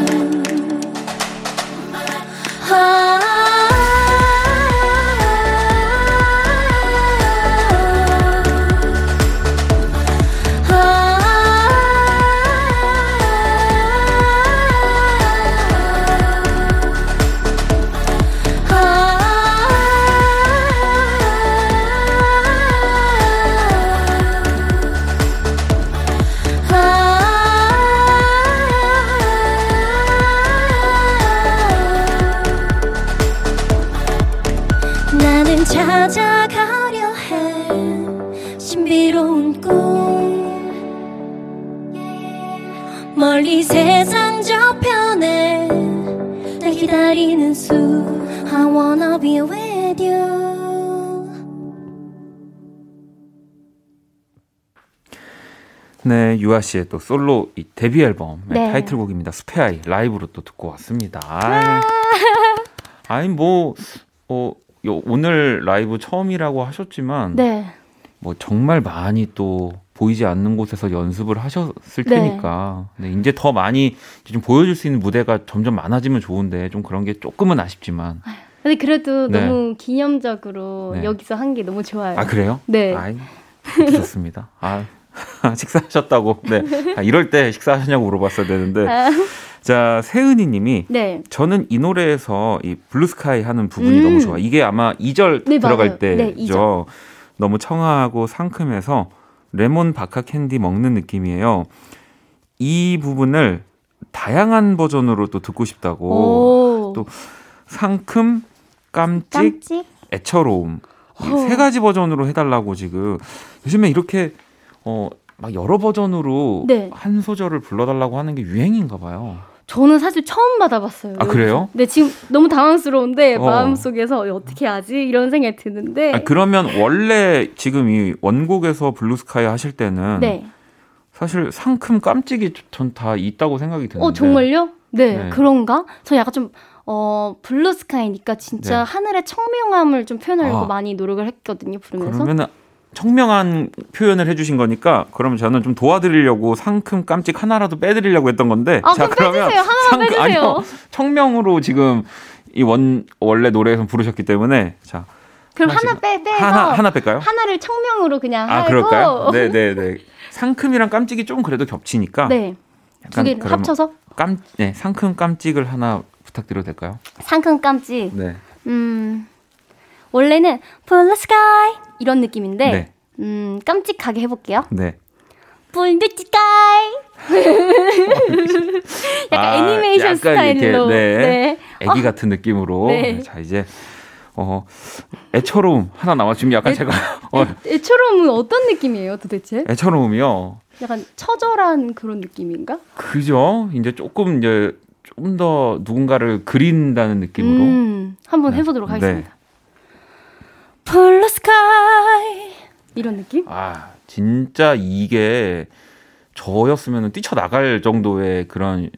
유아 씨의 또 솔로 이 데뷔 앨범 의 네. 타이틀곡입니다. 스페아이 라이브로 또 듣고 왔습니다. 아니 뭐 어, 요- 오늘 라이브 처음이라고 하셨지만 네. 뭐 정말 많이 또 보이지 않는 곳에서 연습을 하셨을 네. 테니까 네, 이제 더 많이 좀 보여줄 수 있는 무대가 점점 많아지면 좋은데 좀 그런 게 조금은 아쉽지만 근데 그래도 네. 너무 기념적으로 네. 여기서 한 게 너무 좋아요. 아 그래요? 네. 아이, 좋습니다. 아 식사하셨다고. 네. 아, 이럴 때 식사하셨냐고 물어봤어야 되는데. 아, 자, 세은이 님이 네. 저는 이 노래에서 이 blue sky 하는 부분이 음. 너무 좋아. 이게 아마 2절 네, 들어갈 맞아요. 네, 때죠. 이절. 너무 청아하고 상큼해서 레몬 박하 캔디 먹는 느낌이에요. 이 부분을 다양한 버전으로 또 듣고 싶다고. 오. 또 상큼, 깜찍, 깜찍. 애처로움 이 어. 세 가지 버전으로 해달라고 지금 요즘에 이렇게 어 막 여러 버전으로 네. 한 소절을 불러달라고 하는 게 유행인가 봐요. 저는 사실 처음 받아봤어요. 아, 그래요? 네, 지금 너무 당황스러운데 어. 마음속에서 어떻게 하지 이런 생각이 드는데. 아, 그러면 원래 지금 이 원곡에서 블루스카이 하실 때는 네. 사실 상큼 깜찍이 전 다 있다고 생각이 드는데. 어 정말요? 네, 네. 그런가? 저 약간 좀 어, 블루스카이니까 진짜 네. 하늘의 청명함을 좀 표현하려고 아. 많이 노력을 했거든요, 부르면서. 그러면은 청명한 표현을 해주신 거니까 그러면 저는 좀 도와드리려고 상큼 깜찍 하나라도 빼드리려고 했던 건데 아, 그럼 빼주세요. 하나만 빼주세요. 아니요 청명으로 지금 이 원 원래 노래에서 부르셨기 때문에 자 그럼 하나 빼 빼서 하나 하나 뺄까요? 를 청명으로 그냥 아 하고 그럴까요? 네네네 상큼이랑 깜찍이 좀 그래도 겹치니까 네. 두 약간 개를 그러면 합쳐서 깜, 네, 상큼 깜찍을 하나 부탁드려도 될까요? 상큼 깜찍. 네. 음. 원래는 Blue Sky 이런 느낌인데 네. 음, 깜찍하게 해 볼게요. 네. Sky. 약간 아, 애니메이션 약간 스타일로. 이렇게, 네. 네. 애기 같은 느낌으로. 네. 네, 자, 이제, 어, 애처로움 하나 나와. 지금 약간 제가, 어, 애처럼은 어떤 느낌이에요, 도대체? 애처로움이요. 약간 처절한 그런 느낌인가? 그죠? 이제 조금 이제 좀 더 누군가를 그린다는 느낌으로. 음, 한번 네. 해보도록 네. 하겠습니다. The sky 이런 느낌? 아, 진짜 이게 저였으면 뛰쳐나갈 정도의 그런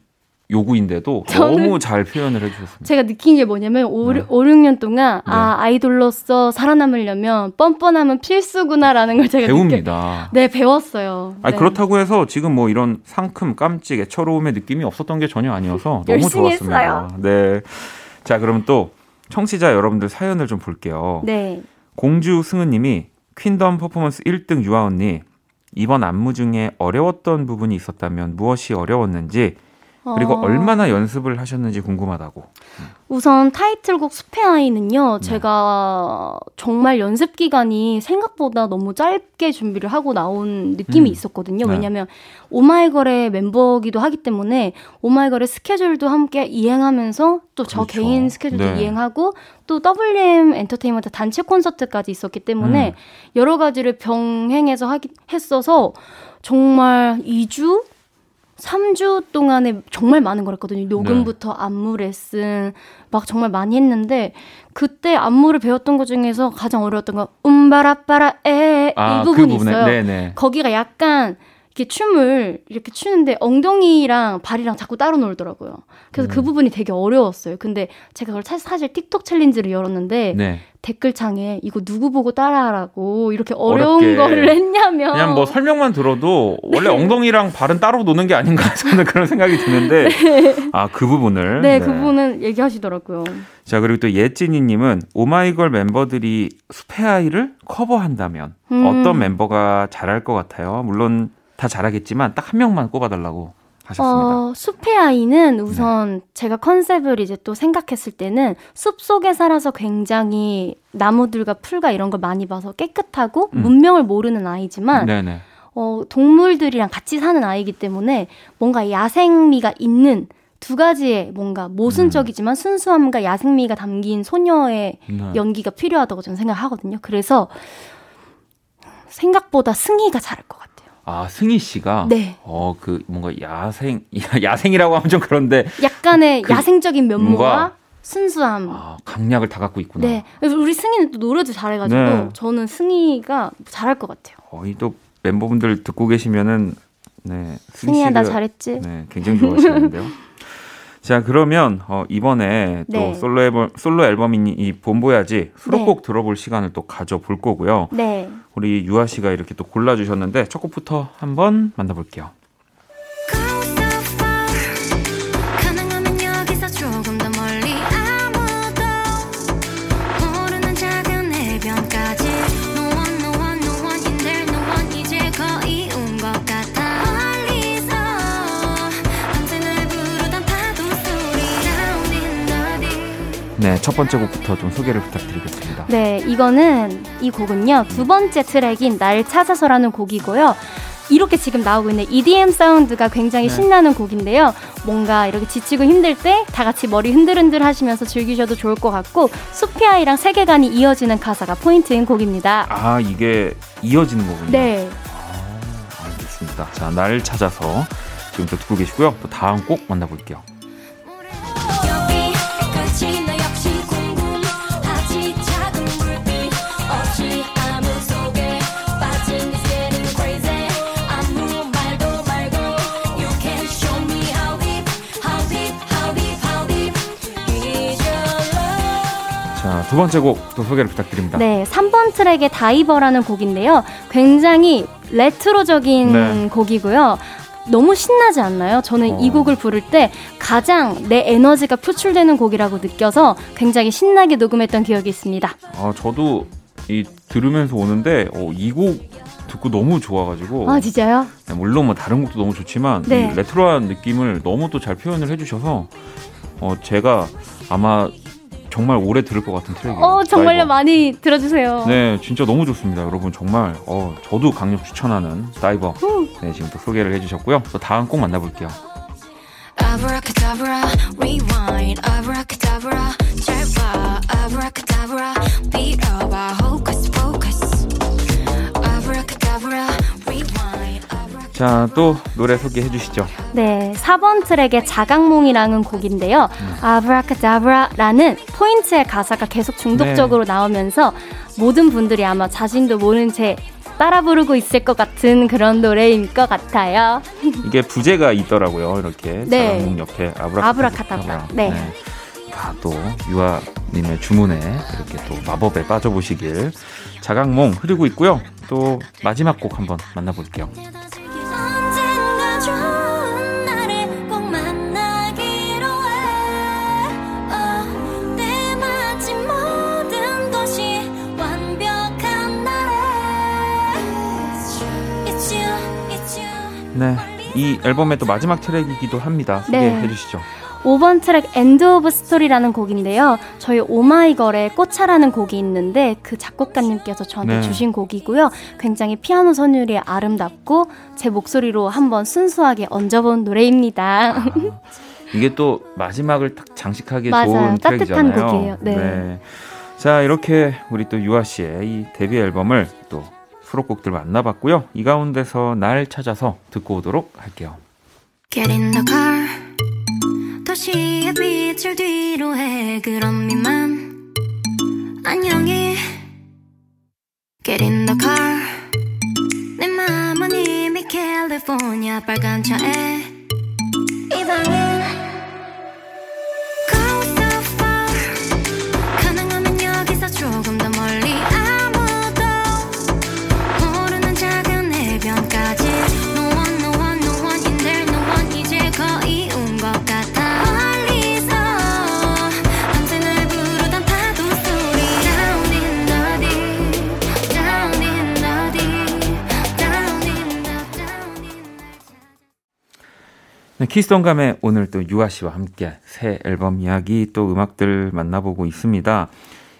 요구인데도 너무 잘 표현을 해주셨습니다. 제가 느낀 게 뭐냐면 오, 네. 5, 6년 동안 아 아이돌로서 살아남으려면 뻔뻔함은 필수구나라는 걸 제가 배웁니다. 네 배웠어요. 아니 네. 그렇다고 해서 지금 뭐 이런 상큼 깜찍 애처로움의 느낌이 없었던 게 전혀 아니어서 너무 좋았습니다. 했어요. 네. 자, 그럼 또 청취자 여러분들 사연을 좀 볼게요. 네. 공주 승은님이 퀸덤 퍼포먼스 1등 유아 언니 이번 안무 중에 어려웠던 부분이 있었다면 무엇이 어려웠는지 그리고 어, 얼마나 연습을 하셨는지 궁금하다고. 우선 타이틀곡 숲의 아이는요, 네. 제가 정말 연습 기간이 생각보다 너무 짧게 준비를 하고 나온 느낌이 음. 있었거든요. 네. 왜냐면 오마이걸의 멤버기도 하기 때문에 오마이걸의 스케줄도 함께 이행하면서 또저 그렇죠. 개인 스케줄도 네. 이행하고 또 WM 엔터테인먼트 단체 콘서트까지 있었기 때문에 음. 여러 가지를 병행해서 하기, 했어서 정말 2주? 3주 동안에 정말 많은 걸 했거든요. 녹음부터 안무 레슨 막 정말 많이 했는데 그때 안무를 배웠던 것 중에서 가장 어려웠던 건 음바라빠라 에이 아, 부분이 그 있어요. 네네. 거기가 약간 이렇게 춤을 이렇게 추는데 엉덩이랑 발이랑 자꾸 따로 놀더라고요. 그래서 그 음. 부분이 되게 어려웠어요. 근데 제가 그걸 사- 사실 틱톡 챌린지를 열었는데 네. 댓글창에 이거 누구 보고 따라하라고 이렇게 어려운 어렵게. 거를 했냐면 그냥 뭐 설명만 들어도 원래 엉덩이랑 발은 따로 노는 게 아닌가 저는 그런 생각이 드는데 아그 부분을 네, 그 부분은 얘기하시더라고요. 자 그리고 또 예진이님은 오마이걸 멤버들이 숲의 아이를 커버한다면 음. 어떤 멤버가 잘할 것 같아요? 물론 다 잘하겠지만 딱 한 명만 꼽아달라고 하셨습니다. 네. 어, 숲의 아이는 우선 제가 컨셉을 이제 또 생각했을 때는 숲 속에 살아서 굉장히 나무들과 풀과 이런 걸 많이 봐서 깨끗하고 음. 문명을 모르는 아이지만 네네. 어, 동물들이랑 같이 사는 아이기 때문에 뭔가 야생미가 있는 두 가지의 뭔가 모순적이지만 순수함과 야생미가 담긴 소녀의 네. 연기가 필요하다고 저는 생각하거든요. 그래서 생각보다 승희가 잘할 것 같아요. 아 승희 씨가 네. 어그 뭔가 야생 야생이라고 하면 좀 그런데 약간의 그 야생적인 면모와 순수함. 아, 강약을 다 갖고 있구나. 네. 그래서 우리 승희는 또 노래도 잘해가지고 네. 저는 승희가 잘할 것 같아요. 거의 또 멤버분들 듣고 계시면은 네 승희 승희야 나 잘했지? 네, 굉장히 좋아하시는데요. 자, 그러면 어, 이번에 또 네. 솔로 앨범 솔로 앨범인 이 본보야지 수록곡 들어볼 시간을 또 가져볼 거고요. 네. 우리 유아 씨가 이렇게 또 골라 주셨는데 첫 곡부터 한번 만나볼게요. 네, 첫 번째 곡부터 좀 소개를 부탁드리겠습니다. 네, 이거는 이 곡은요 두 번째 트랙인 날 찾아서라는 곡이고요. 이렇게 지금 나오고 있는 EDM 사운드가 굉장히 네. 신나는 곡인데요. 뭔가 이렇게 지치고 힘들 때 다 같이 머리 흔들흔들 하시면서 즐기셔도 좋을 것 같고 숲이 아이랑 세계관이 이어지는 가사가 포인트인 곡입니다. 아, 이게 이어지는 거군요. 네, 아, 알겠습니다. 자, 날 찾아서 지금부터 듣고 계시고요. 또 다음 곡 만나볼게요. 두 번째 곡 또 소개를 부탁드립니다. 네, 3번 트랙의 Diver라는 곡인데요. 굉장히 레트로적인 네. 곡이고요. 너무 신나지 않나요? 저는 어. 이 곡을 부를 때 가장 내 에너지가 표출되는 곡이라고 느껴서 굉장히 신나게 녹음했던 기억이 있습니다. 아, 저도 이 들으면서 오는데 어, 이곡 듣고 너무 좋아가지고 아, 진짜요? 네, 물론 뭐 다른 곡도 너무 좋지만 네. 이 레트로한 느낌을 너무 또 잘 표현을 해주셔서 어, 제가 아마 정말 오래 들을 것 같은 트랙이에요. 어, 정말요? 다이버. 많이 들어주세요. 네, 진짜 너무 좋습니다, 여러분. 정말 어, 저도 강력 추천하는 다이버. 네, 지금 또 소개를 해주셨고요. 또 다음 곡 만나볼게요. 아브라카다브라 abracadabra, rewind, abracadabra, 잘 봐, abracadabra, 자, 또 노래 소개해 주시죠. 네, 4번 트랙의 자각몽이라는 곡인데요. Abracadabra라는 포인트의 가사가 계속 중독적으로 나오면서 모든 분들이 아마 자신도 모른 채 따라 부르고 있을 것 같은 그런 노래일 것 같아요. 이게 부제가 있더라고요. 이렇게 네. 자각몽 옆에 아브라카다브라. 네. 다또 유아님의 주문에 이렇게 또 마법에 빠져보시길 자각몽 흐르고 있고요. 또 마지막 곡 한번 만나볼게요. 네. 이 앨범의 또 마지막 트랙이기도 합니다. 네. 소개해 주시죠. 5번 트랙 End of Story라는 곡인데요. 저희 오마이걸의 꽃차라는 곡이 있는데 그 작곡가님께서 저한테 네. 주신 곡이고요. 굉장히 피아노 선율이 아름답고 제 목소리로 한번 순수하게 얹어본 노래입니다. 이게 또 마지막을 딱 장식하기에 맞아요. 좋은 따뜻한 트랙이잖아요. 곡이에요. 네. 자, 이렇게 우리 또 유아 씨의 이 데뷔 앨범을 또 수록곡들 만나봤고요. 이 가운데서 날 찾아서 듣고 오도록 할게요. Get in the car. 도시의 빛을 뒤로 해. 그런 미만 안녕히. Get in the car. 내 맘은 이미 캘리포니아 빨간 차에. 이 여기서 조금 키스톤감의 오늘 또 유아 씨와 함께 새 앨범 이야기 또 음악들 만나보고 있습니다.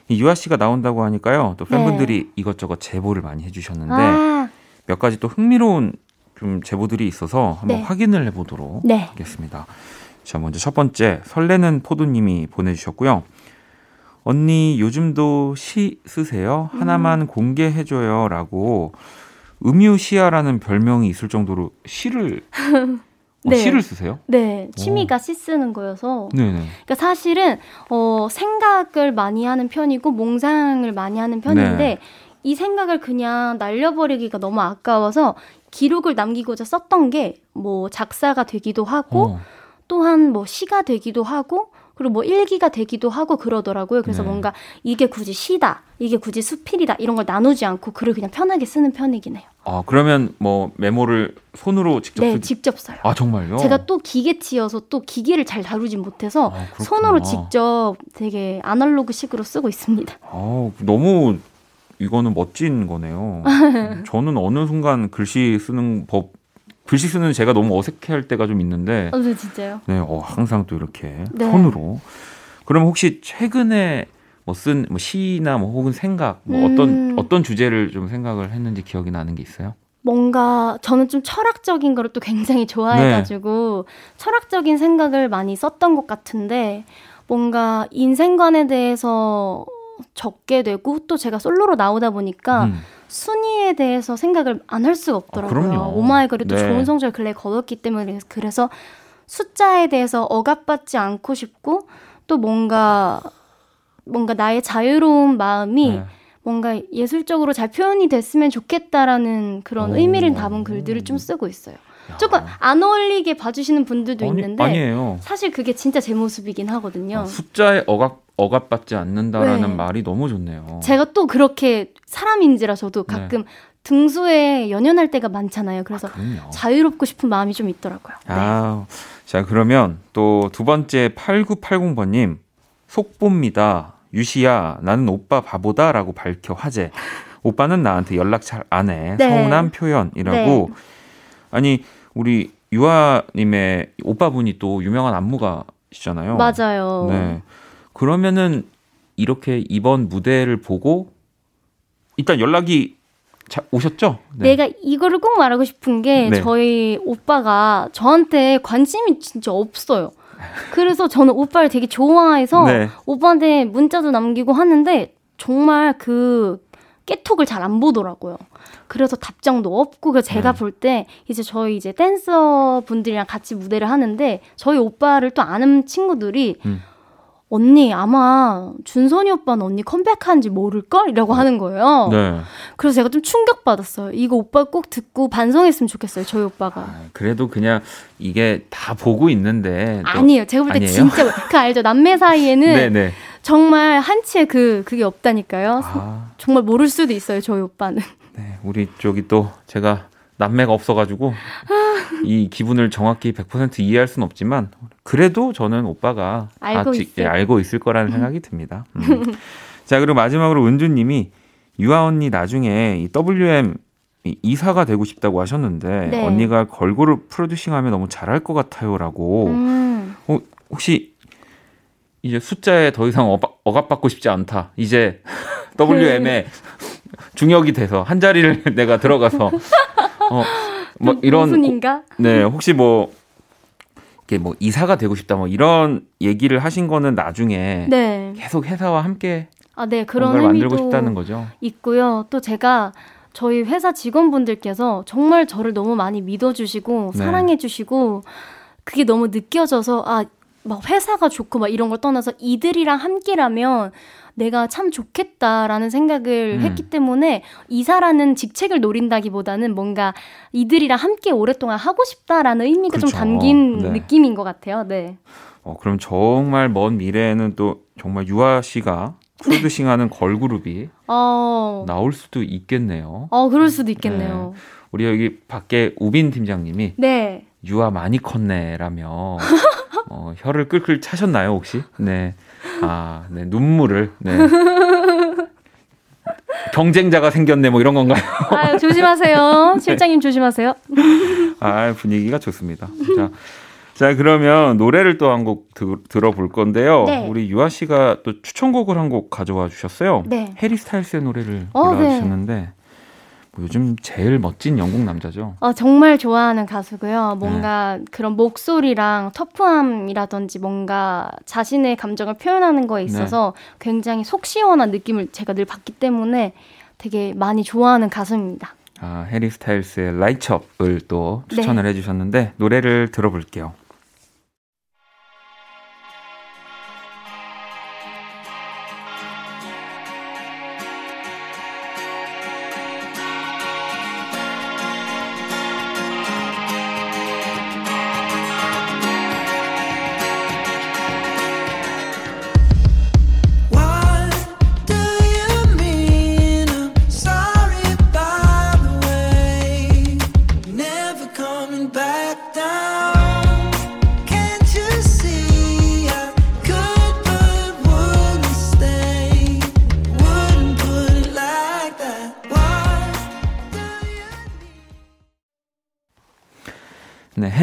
이 유아 씨가 나온다고 하니까요. 또 팬분들이 이것저것 제보를 많이 해주셨는데 네. 아, 몇 가지 또 흥미로운 좀 제보들이 있어서 한번 네. 확인을 해보도록 네. 하겠습니다. 자, 먼저 첫 번째 설레는 포도님이 보내주셨고요. 언니 요즘도 시 쓰세요? 음. 하나만 공개해줘요라고 음유시아라는 별명이 있을 정도로 시를 어, 네. 시를 쓰세요? 네, 취미가 시 쓰는 거여서. 네네. 그러니까 사실은 어, 생각을 많이 하는 편이고 몽상을 많이 하는 편인데 네. 이 생각을 그냥 날려버리기가 너무 아까워서 기록을 남기고자 썼던 게 뭐 작사가 되기도 하고 어, 또한 뭐 시가 되기도 하고 그리고 뭐 일기가 되기도 하고 그러더라고요. 그래서 네. 뭔가 이게 굳이 시다, 이게 굳이 수필이다 이런 걸 나누지 않고 글을 그냥 편하게 쓰는 편이긴 해요. 아 그러면 뭐 메모를 손으로 직접 네, 쓰... 직접 써요. 아 정말요? 제가 또 기계치여서 또 기기를 잘 다루진 못해서 아. 손으로 직접 되게 아날로그식으로 쓰고 있습니다. 아, 너무 이거는 멋진 거네요. 저는 어느 순간 글씨 쓰는 법, 글씨 쓰는 제가 너무 어색해할 때가 좀 있는데, 어, 네, 진짜요? 네, 어, 항상 또 이렇게 네. 손으로. 그럼 혹시 최근에 뭐쓴뭐 시나 뭐 혹은 생각, 뭐 음. 어떤 어떤 주제를 좀 생각을 했는지 기억이 나는 게 있어요? 뭔가 저는 좀 철학적인 거를 또 굉장히 좋아해가지고 네. 철학적인 생각을 많이 썼던 것 같은데 뭔가 인생관에 대해서 적게 되고 또 제가 솔로로 나오다 보니까 음. 순위에 대해서 생각을 안 할 수가 없더라고요. 아. 오마이걸이 또 네. 좋은 성적을 근래 거뒀기 때문에 그래서 숫자에 대해서 억압받지 않고 싶고 또 뭔가 뭔가 나의 자유로운 마음이 네. 뭔가 예술적으로 잘 표현이 됐으면 좋겠다라는 그런 오. 의미를 담은 글들을 좀 쓰고 있어요. 야. 조금 안 어울리게 봐주시는 분들도 아니, 있는데 아니에요. 사실 그게 진짜 제 모습이긴 하거든요. 아, 숫자에 억압 억압받지 않는다라는 네. 말이 너무 좋네요. 제가 또 그렇게 사람인지라 저도 네. 가끔 등수에 연연할 때가 많잖아요. 그래서 그럼요. 자유롭고 싶은 마음이 좀 있더라고요. 네. 아, 자 그러면 또 두 번째 8980번님 속보입니다. 유시야 나는 오빠 바보다 라고 밝혀 화제. 오빠는 나한테 연락 잘 안 해. 네. 서운한 표현이라고. 아니 우리 유아님의 오빠분이 또 유명한 안무가시잖아요. 맞아요. 네. 그러면은 이렇게 이번 무대를 보고 일단 연락이 자, 오셨죠? 네. 내가 이거를 꼭 말하고 싶은 게 네. 저희 오빠가 저한테 관심이 진짜 없어요. 그래서 저는 오빠를 되게 좋아해서 네. 오빠한테 문자도 남기고 하는데 정말 그 깨톡을 잘 안 보더라고요. 그래서 답장도 없고 그래서 제가 네. 볼때 이제 저희 이제 댄서 분들이랑 같이 무대를 하는데 저희 오빠를 또 아는 친구들이 음. 언니 아마 준선이 오빠는 언니 컴백한지 모를걸? 이라고 하는 거예요. 네. 그래서 제가 좀 충격받았어요. 이거 오빠 꼭 듣고 반성했으면 좋겠어요. 저희 오빠가. 아, 그래도 그냥 이게 다 보고 있는데. 또- 아니에요. 제가 볼 때? 진짜 그 알죠. 남매 사이에는 네네. 정말 한치의 그 그게 없다니까요. 아, 정말 모를 수도 있어요. 저희 오빠는. 네. 우리 쪽이 또 제가 남매가 없어가지고 이 기분을 정확히 100% 이해할 수는 없지만 그래도 저는 오빠가 알고 다 지- 있어요. 예, 알고 있을 거라는 생각이 듭니다. 음. 자 그리고 마지막으로 은주님이 유아 언니 나중에 이 WM 이 이사가 되고 싶다고 하셨는데 네. 언니가 걸그룹 프로듀싱하면 너무 잘할 것 같아요라고 음. 어, 혹시 이제 숫자에 더 이상 억압, 억압받고 싶지 않다. 이제 WM에 중역이 돼서 한 자리를 내가 들어가서 어, 뭐 이런 무슨인가? 네 혹시 뭐 이게 뭐 이사가 되고 싶다 뭐 이런 얘기를 하신 거는 나중에 네. 계속 회사와 함께 아, 네. 그런 의미도 만들고 싶다는 거죠. 있고요. 또 제가 저희 회사 직원분들께서 정말 저를 너무 많이 믿어주시고 네. 사랑해주시고 그게 너무 느껴져서 아, 막 회사가 좋고 막 이런 걸 떠나서 이들이랑 함께라면 내가 참 좋겠다라는 생각을 음. 했기 때문에 이사라는 직책을 노린다기보다는 뭔가 이들이랑 함께 오랫동안 하고 싶다라는 의미가 좀 그렇죠. 담긴 네. 느낌인 것 같아요. 네. 어, 그럼 정말 먼 미래에는 또 정말 유아 씨가 프로듀싱하는 걸그룹이 어, 나올 수도 있겠네요. 어, 그럴 수도 있겠네요. 우리 여기 밖에 우빈 팀장님이 네. 유아 많이 컸네라며 어, 혀를 끌끌 차셨나요 혹시? 네. 아, 네 눈물을 네. 경쟁자가 생겼네 뭐 이런 건가요? 아유, 조심하세요. 실장님 조심하세요. 아 분위기가 좋습니다. 자, 자 그러면 노래를 또 한 곡 들어볼 건데요. 네. 우리 유아 씨가 또 추천곡을 한 곡 가져와 주셨어요. 네. 해리 스타일스의 노래를 어, 골라 주셨는데 뭐 요즘 제일 멋진 영국 남자죠. 어, 정말 좋아하는 가수고요. 뭔가 그런 목소리랑 터프함이라든지 뭔가 자신의 감정을 표현하는 거에 있어서 굉장히 속 시원한 느낌을 제가 늘 받기 때문에 되게 많이 좋아하는 가수입니다. 아, 해리 스타일스의 라이트업을 또 네. 추천을 해주셨는데 노래를 들어볼게요.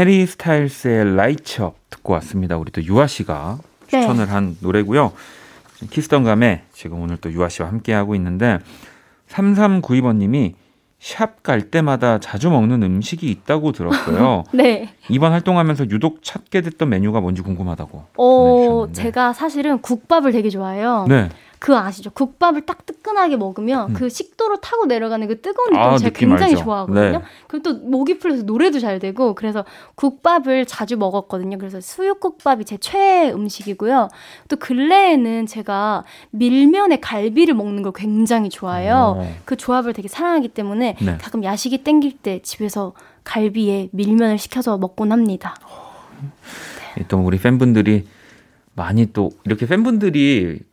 해리 스타일스의 Lights Up 듣고 왔습니다. 우리 또 유아 씨가 네. 추천을 한 노래고요. 키스던 감에 지금 오늘 또 유아 씨와 함께 하고 있는데 3392번 님이 샵 갈 때마다 자주 먹는 음식이 있다고 들었어요. 네. 이번 활동하면서 유독 찾게 됐던 메뉴가 뭔지 궁금하다고. 어, 보내주셨는데. 제가 사실은 국밥을 되게 좋아해요. 네. 그거 아시죠? 국밥을 딱 뜨끈하게 먹으면 음. 그 식도로 타고 내려가는 그 뜨거운 느낌 아, 을 제가 느낌 굉장히 알죠. 좋아하거든요. 네. 그리고 또 목이 풀려서 노래도 잘 되고 그래서 국밥을 자주 먹었거든요. 그래서 수육국밥이 제 최애 음식이고요. 또 근래에는 제가 밀면에 갈비를 먹는 걸 굉장히 좋아해요. 어. 그 조합을 되게 사랑하기 때문에 네. 가끔 야식이 땡길 때 집에서 갈비에 밀면을 시켜서 먹곤 합니다. 또 우리 팬분들이 많이 또 이렇게 팬분들이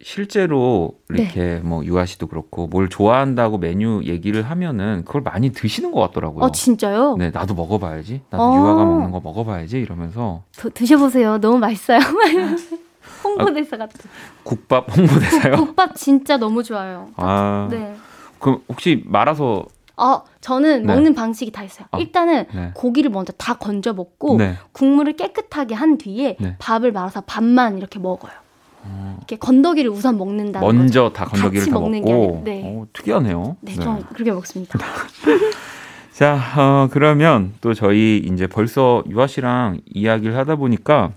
실제로 이렇게 뭐 유아 씨도 그렇고 뭘 좋아한다고 메뉴 얘기를 하면은 그걸 많이 드시는 것 같더라고요. 어 진짜요? 네, 나도 먹어봐야지. 나도 어. 유아가 먹는 거 먹어봐야지 이러면서 드, 드셔보세요. 너무 맛있어요. 홍보대사 같은. 국밥 홍보대사요. 국 밥 진짜 너무 좋아요. 아, 네. 그럼 혹시 말아서 어, 저는 네. 먹는 방식이 다 있어요. 아, 일단은 네. 고기를 먼저 다 건져 먹고 네. 국물을 깨끗하게 한 뒤에 네. 밥을 말아서 밥만 이렇게 먹어요. 이렇게 건더기를 우선 먹는다는 거죠. 먼저 다 건더기를 다 먹는 게 먹고. 아니라, 네. 어, 특이하네요. 네, 좀 그렇게 먹습니다. 자, 어, 그러면 또 저희 이제 벌써 유아 씨랑 이야기를 하다 보니까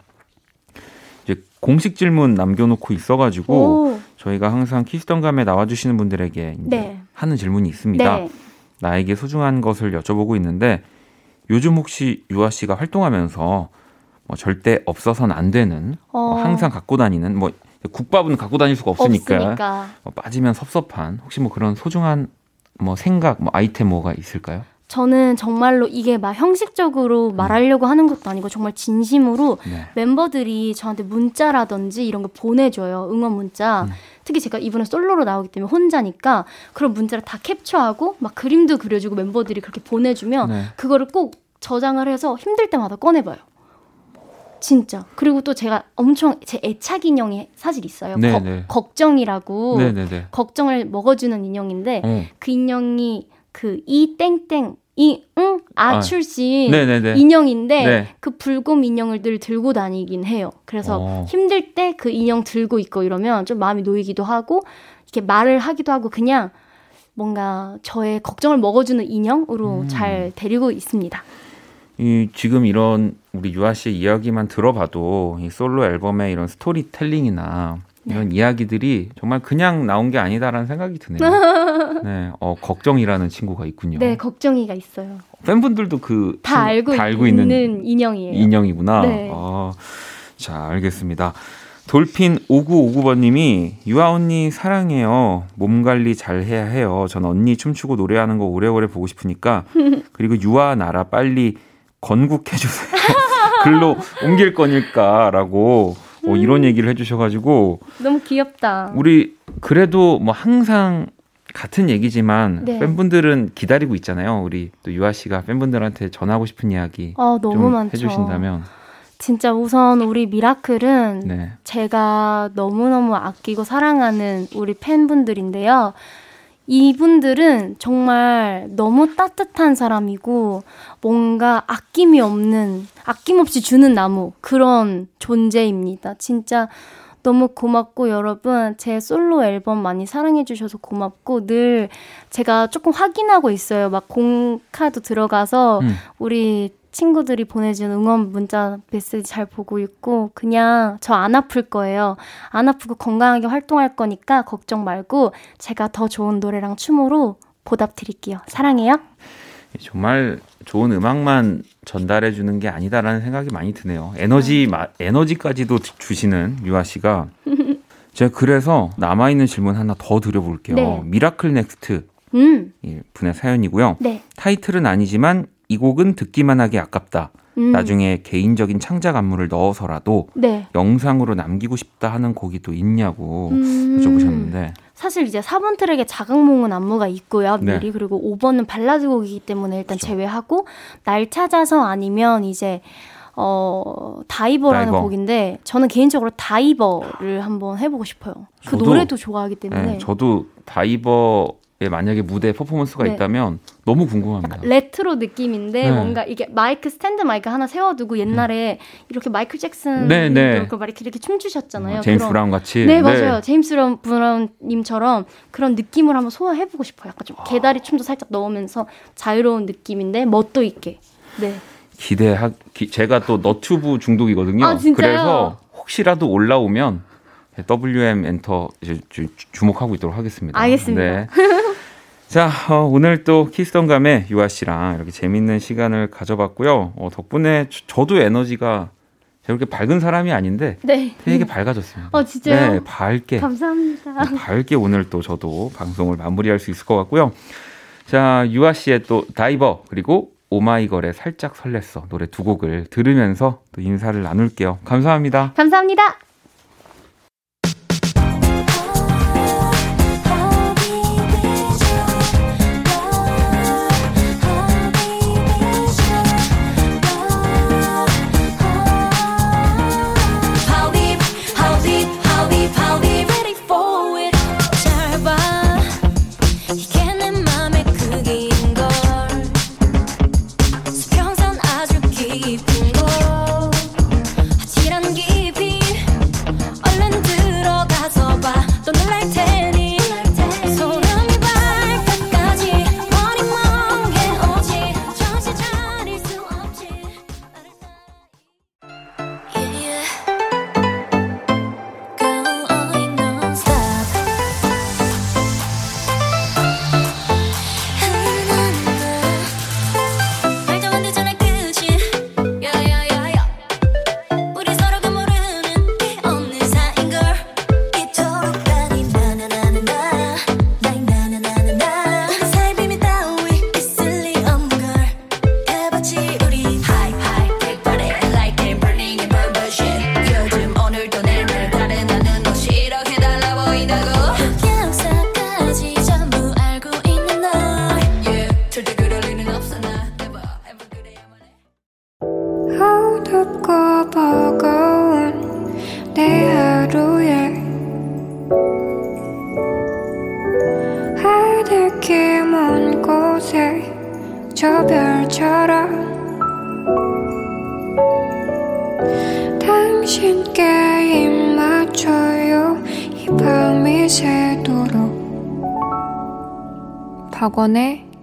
이제 공식 질문 남겨놓고 있어가지고 오. 저희가 항상 키스던감에 나와주시는 분들에게 네. 하는 질문이 있습니다. 네. 나에게 소중한 것을 여쭤보고 있는데 요즘 혹시 유아 씨가 활동하면서 뭐 절대 없어서는 안 되는 뭐 어. 항상 갖고 다니는 뭐 국밥은 갖고 다닐 수가 없으니까, 없으니까. 뭐 빠지면 섭섭한 혹시 뭐 그런 소중한 뭐 생각 뭐 아이템 뭐가 있을까요? 저는 정말로 이게 막 형식적으로 말하려고 하는 것도 아니고 정말 진심으로 네. 멤버들이 저한테 문자라든지 이런 거 보내줘요. 응원 문자. 음. 특히 제가 이번에 솔로로 나오기 때문에 혼자니까 그런 문자를 다 캡처하고 막 그림도 그려주고 멤버들이 그렇게 보내주면 네. 그거를 꼭 저장을 해서 힘들 때마다 꺼내봐요. 진짜. 그리고 또 제가 엄청 제 애착 인형이 사실 있어요. 네, 거- 네. 걱정이라고 네네네. 걱정을 먹어주는 인형인데 어. 그 인형이 그 이 땡땡 이응 아 아, 출신 네네네. 인형인데 네. 그 불곰 인형을 늘 들고 다니긴 해요. 그래서 어. 힘들 때 그 인형 들고 있고 이러면 좀 마음이 놓이기도 하고 이렇게 말을 하기도 하고 그냥 뭔가 저의 걱정을 먹어주는 인형으로 음. 잘 데리고 있습니다. 이 지금 이런 우리 유아 씨의 이야기만 들어봐도 이 솔로 앨범의 이런 스토리텔링이나 이런 이야기들이 정말 그냥 나온 게 아니다라는 생각이 드네요. 네, 어, 걱정이라는 친구가 있군요. 네, 걱정이가 있어요. 팬분들도 그다 친구- 알고, 다 알고 있는, 있는 인형이에요. 인형이구나. 네. 아, 자, 알겠습니다. 돌핀 5959번님이 유아 언니 사랑해요. 몸 관리 잘 해야 해요. 전 언니 춤추고 노래하는 거 오래오래 보고 싶으니까 그리고 유아 나라 빨리 건국해 주세요. 글로 옮길 거니까라고 어, 이런 얘기를 해주셔가지고 너무 귀엽다. 우리 그래도 뭐 항상 같은 얘기지만 네. 팬분들은 기다리고 있잖아요. 우리 또 유아 씨가 팬분들한테 전하고 싶은 이야기 어, 너무 좀 많죠. 해주신다면 진짜 우선 우리 미라클은 네. 제가 너무너무 아끼고 사랑하는 우리 팬분들인데요. 이분들은 정말 너무 따뜻한 사람이고 뭔가 아낌이 없는 아낌없이 주는 나무 그런 존재입니다. 진짜 너무 고맙고 여러분 제 솔로 앨범 많이 사랑해 주셔서 고맙고 늘 제가 조금 확인하고 있어요. 막 공카도 들어가서 음. 우리 친구들이 보내준 응원 문자 메시지 잘 보고 있고 그냥 저 안 아플 거예요. 안 아프고 건강하게 활동할 거니까 걱정 말고 제가 더 좋은 노래랑 춤으로 보답 드릴게요. 사랑해요. 정말 좋은 음악만 전달해 주는 게 아니다라는 생각이 많이 드네요. 에너지 마, 에너지까지도 주시는 유아 씨가 제가 그래서 남아 있는 질문 하나 더 드려볼게요. 네. 미라클 넥스트 음, 이 분의 사연이고요. 네. 타이틀은 아니지만 이 곡은 듣기만 하기 아깝다. 음, 나중에 개인적인 창작 안무를 넣어서라도 네. 영상으로 남기고 싶다 하는 곡이 또 있냐고 음. 여쭤보셨는데 사실 이제 4번 트랙에 자각몽은 안무가 있고요. 네. 미리 그리고 5번은 발라드 곡이기 때문에 일단 그쵸. 제외하고 날 찾아서 아니면 이제 어 Diver라는 Diver. 곡인데 저는 개인적으로 Diver를 한번 해보고 싶어요. 그 저도- 노래도 좋아하기 때문에 네, 저도 Diver 에 만약에 무대 퍼포먼스가 네. 있다면 너무 궁금합니다. 레트로 느낌인데 네. 뭔가 이게 마이크 스탠드 마이크 하나 세워두고 옛날에 이렇게 마이클 잭슨 네, 네. 막 이렇게, 이렇게 춤추셨잖아요. 어, 제임스 그런- 브라운 같이 네, 맞아요. 제임스 브라운님처럼 그런 느낌을 한번 소화해보고 싶어요. 약간 좀 개다리 춤도 살짝 넣으면서 자유로운 느낌인데 멋도 있게. 네. 기대하 기, 제가 또 너튜브 중독이거든요. 아? 그래서 혹시라도 올라오면 WM 엔터 이제 주, 주목하고 있도록 하겠습니다. 알겠습니다. 네. 자, 어, 오늘 또 키스톤감에 유아 씨랑 이렇게 재밌는 시간을 가져봤고요. 어, 덕분에 저- 저도 에너지가 그렇게 밝은 사람이 아닌데 네. 되게 밝아졌습니다. 어, 진짜요? 네, 밝게. 감사합니다. 네, 밝게 오늘 또 저도 방송을 마무리할 수 있을 것 같고요. 자, 유아 씨의 또 다이버 그리고 오마이걸의 살짝 설렜어 노래 두 곡을 들으면서 또 인사를 나눌게요. 감사합니다. 감사합니다.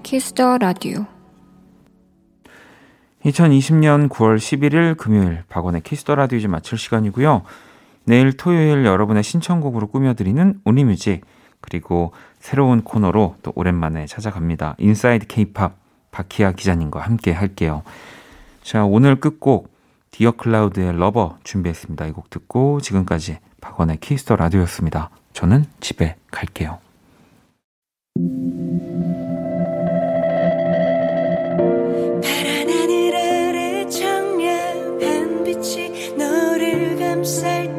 Kiss the Radio 2020년 9월 11일 금요일 박원의 Kiss the Radio 이제 마칠 시간이고요. 내일 토요일 여러분의 신청곡으로 꾸며드리는 Only Music 그리고 새로운 코너로 또 오랜만에 찾아갑니다. Inside K-pop 박희아 기자님과 함께 할게요. 자 오늘 끝곡 디어 클라우드의 Lover 준비했습니다. 이 곡 듣고 지금까지 박원의 Kiss the Radio였습니다. 저는 집에 갈게요. say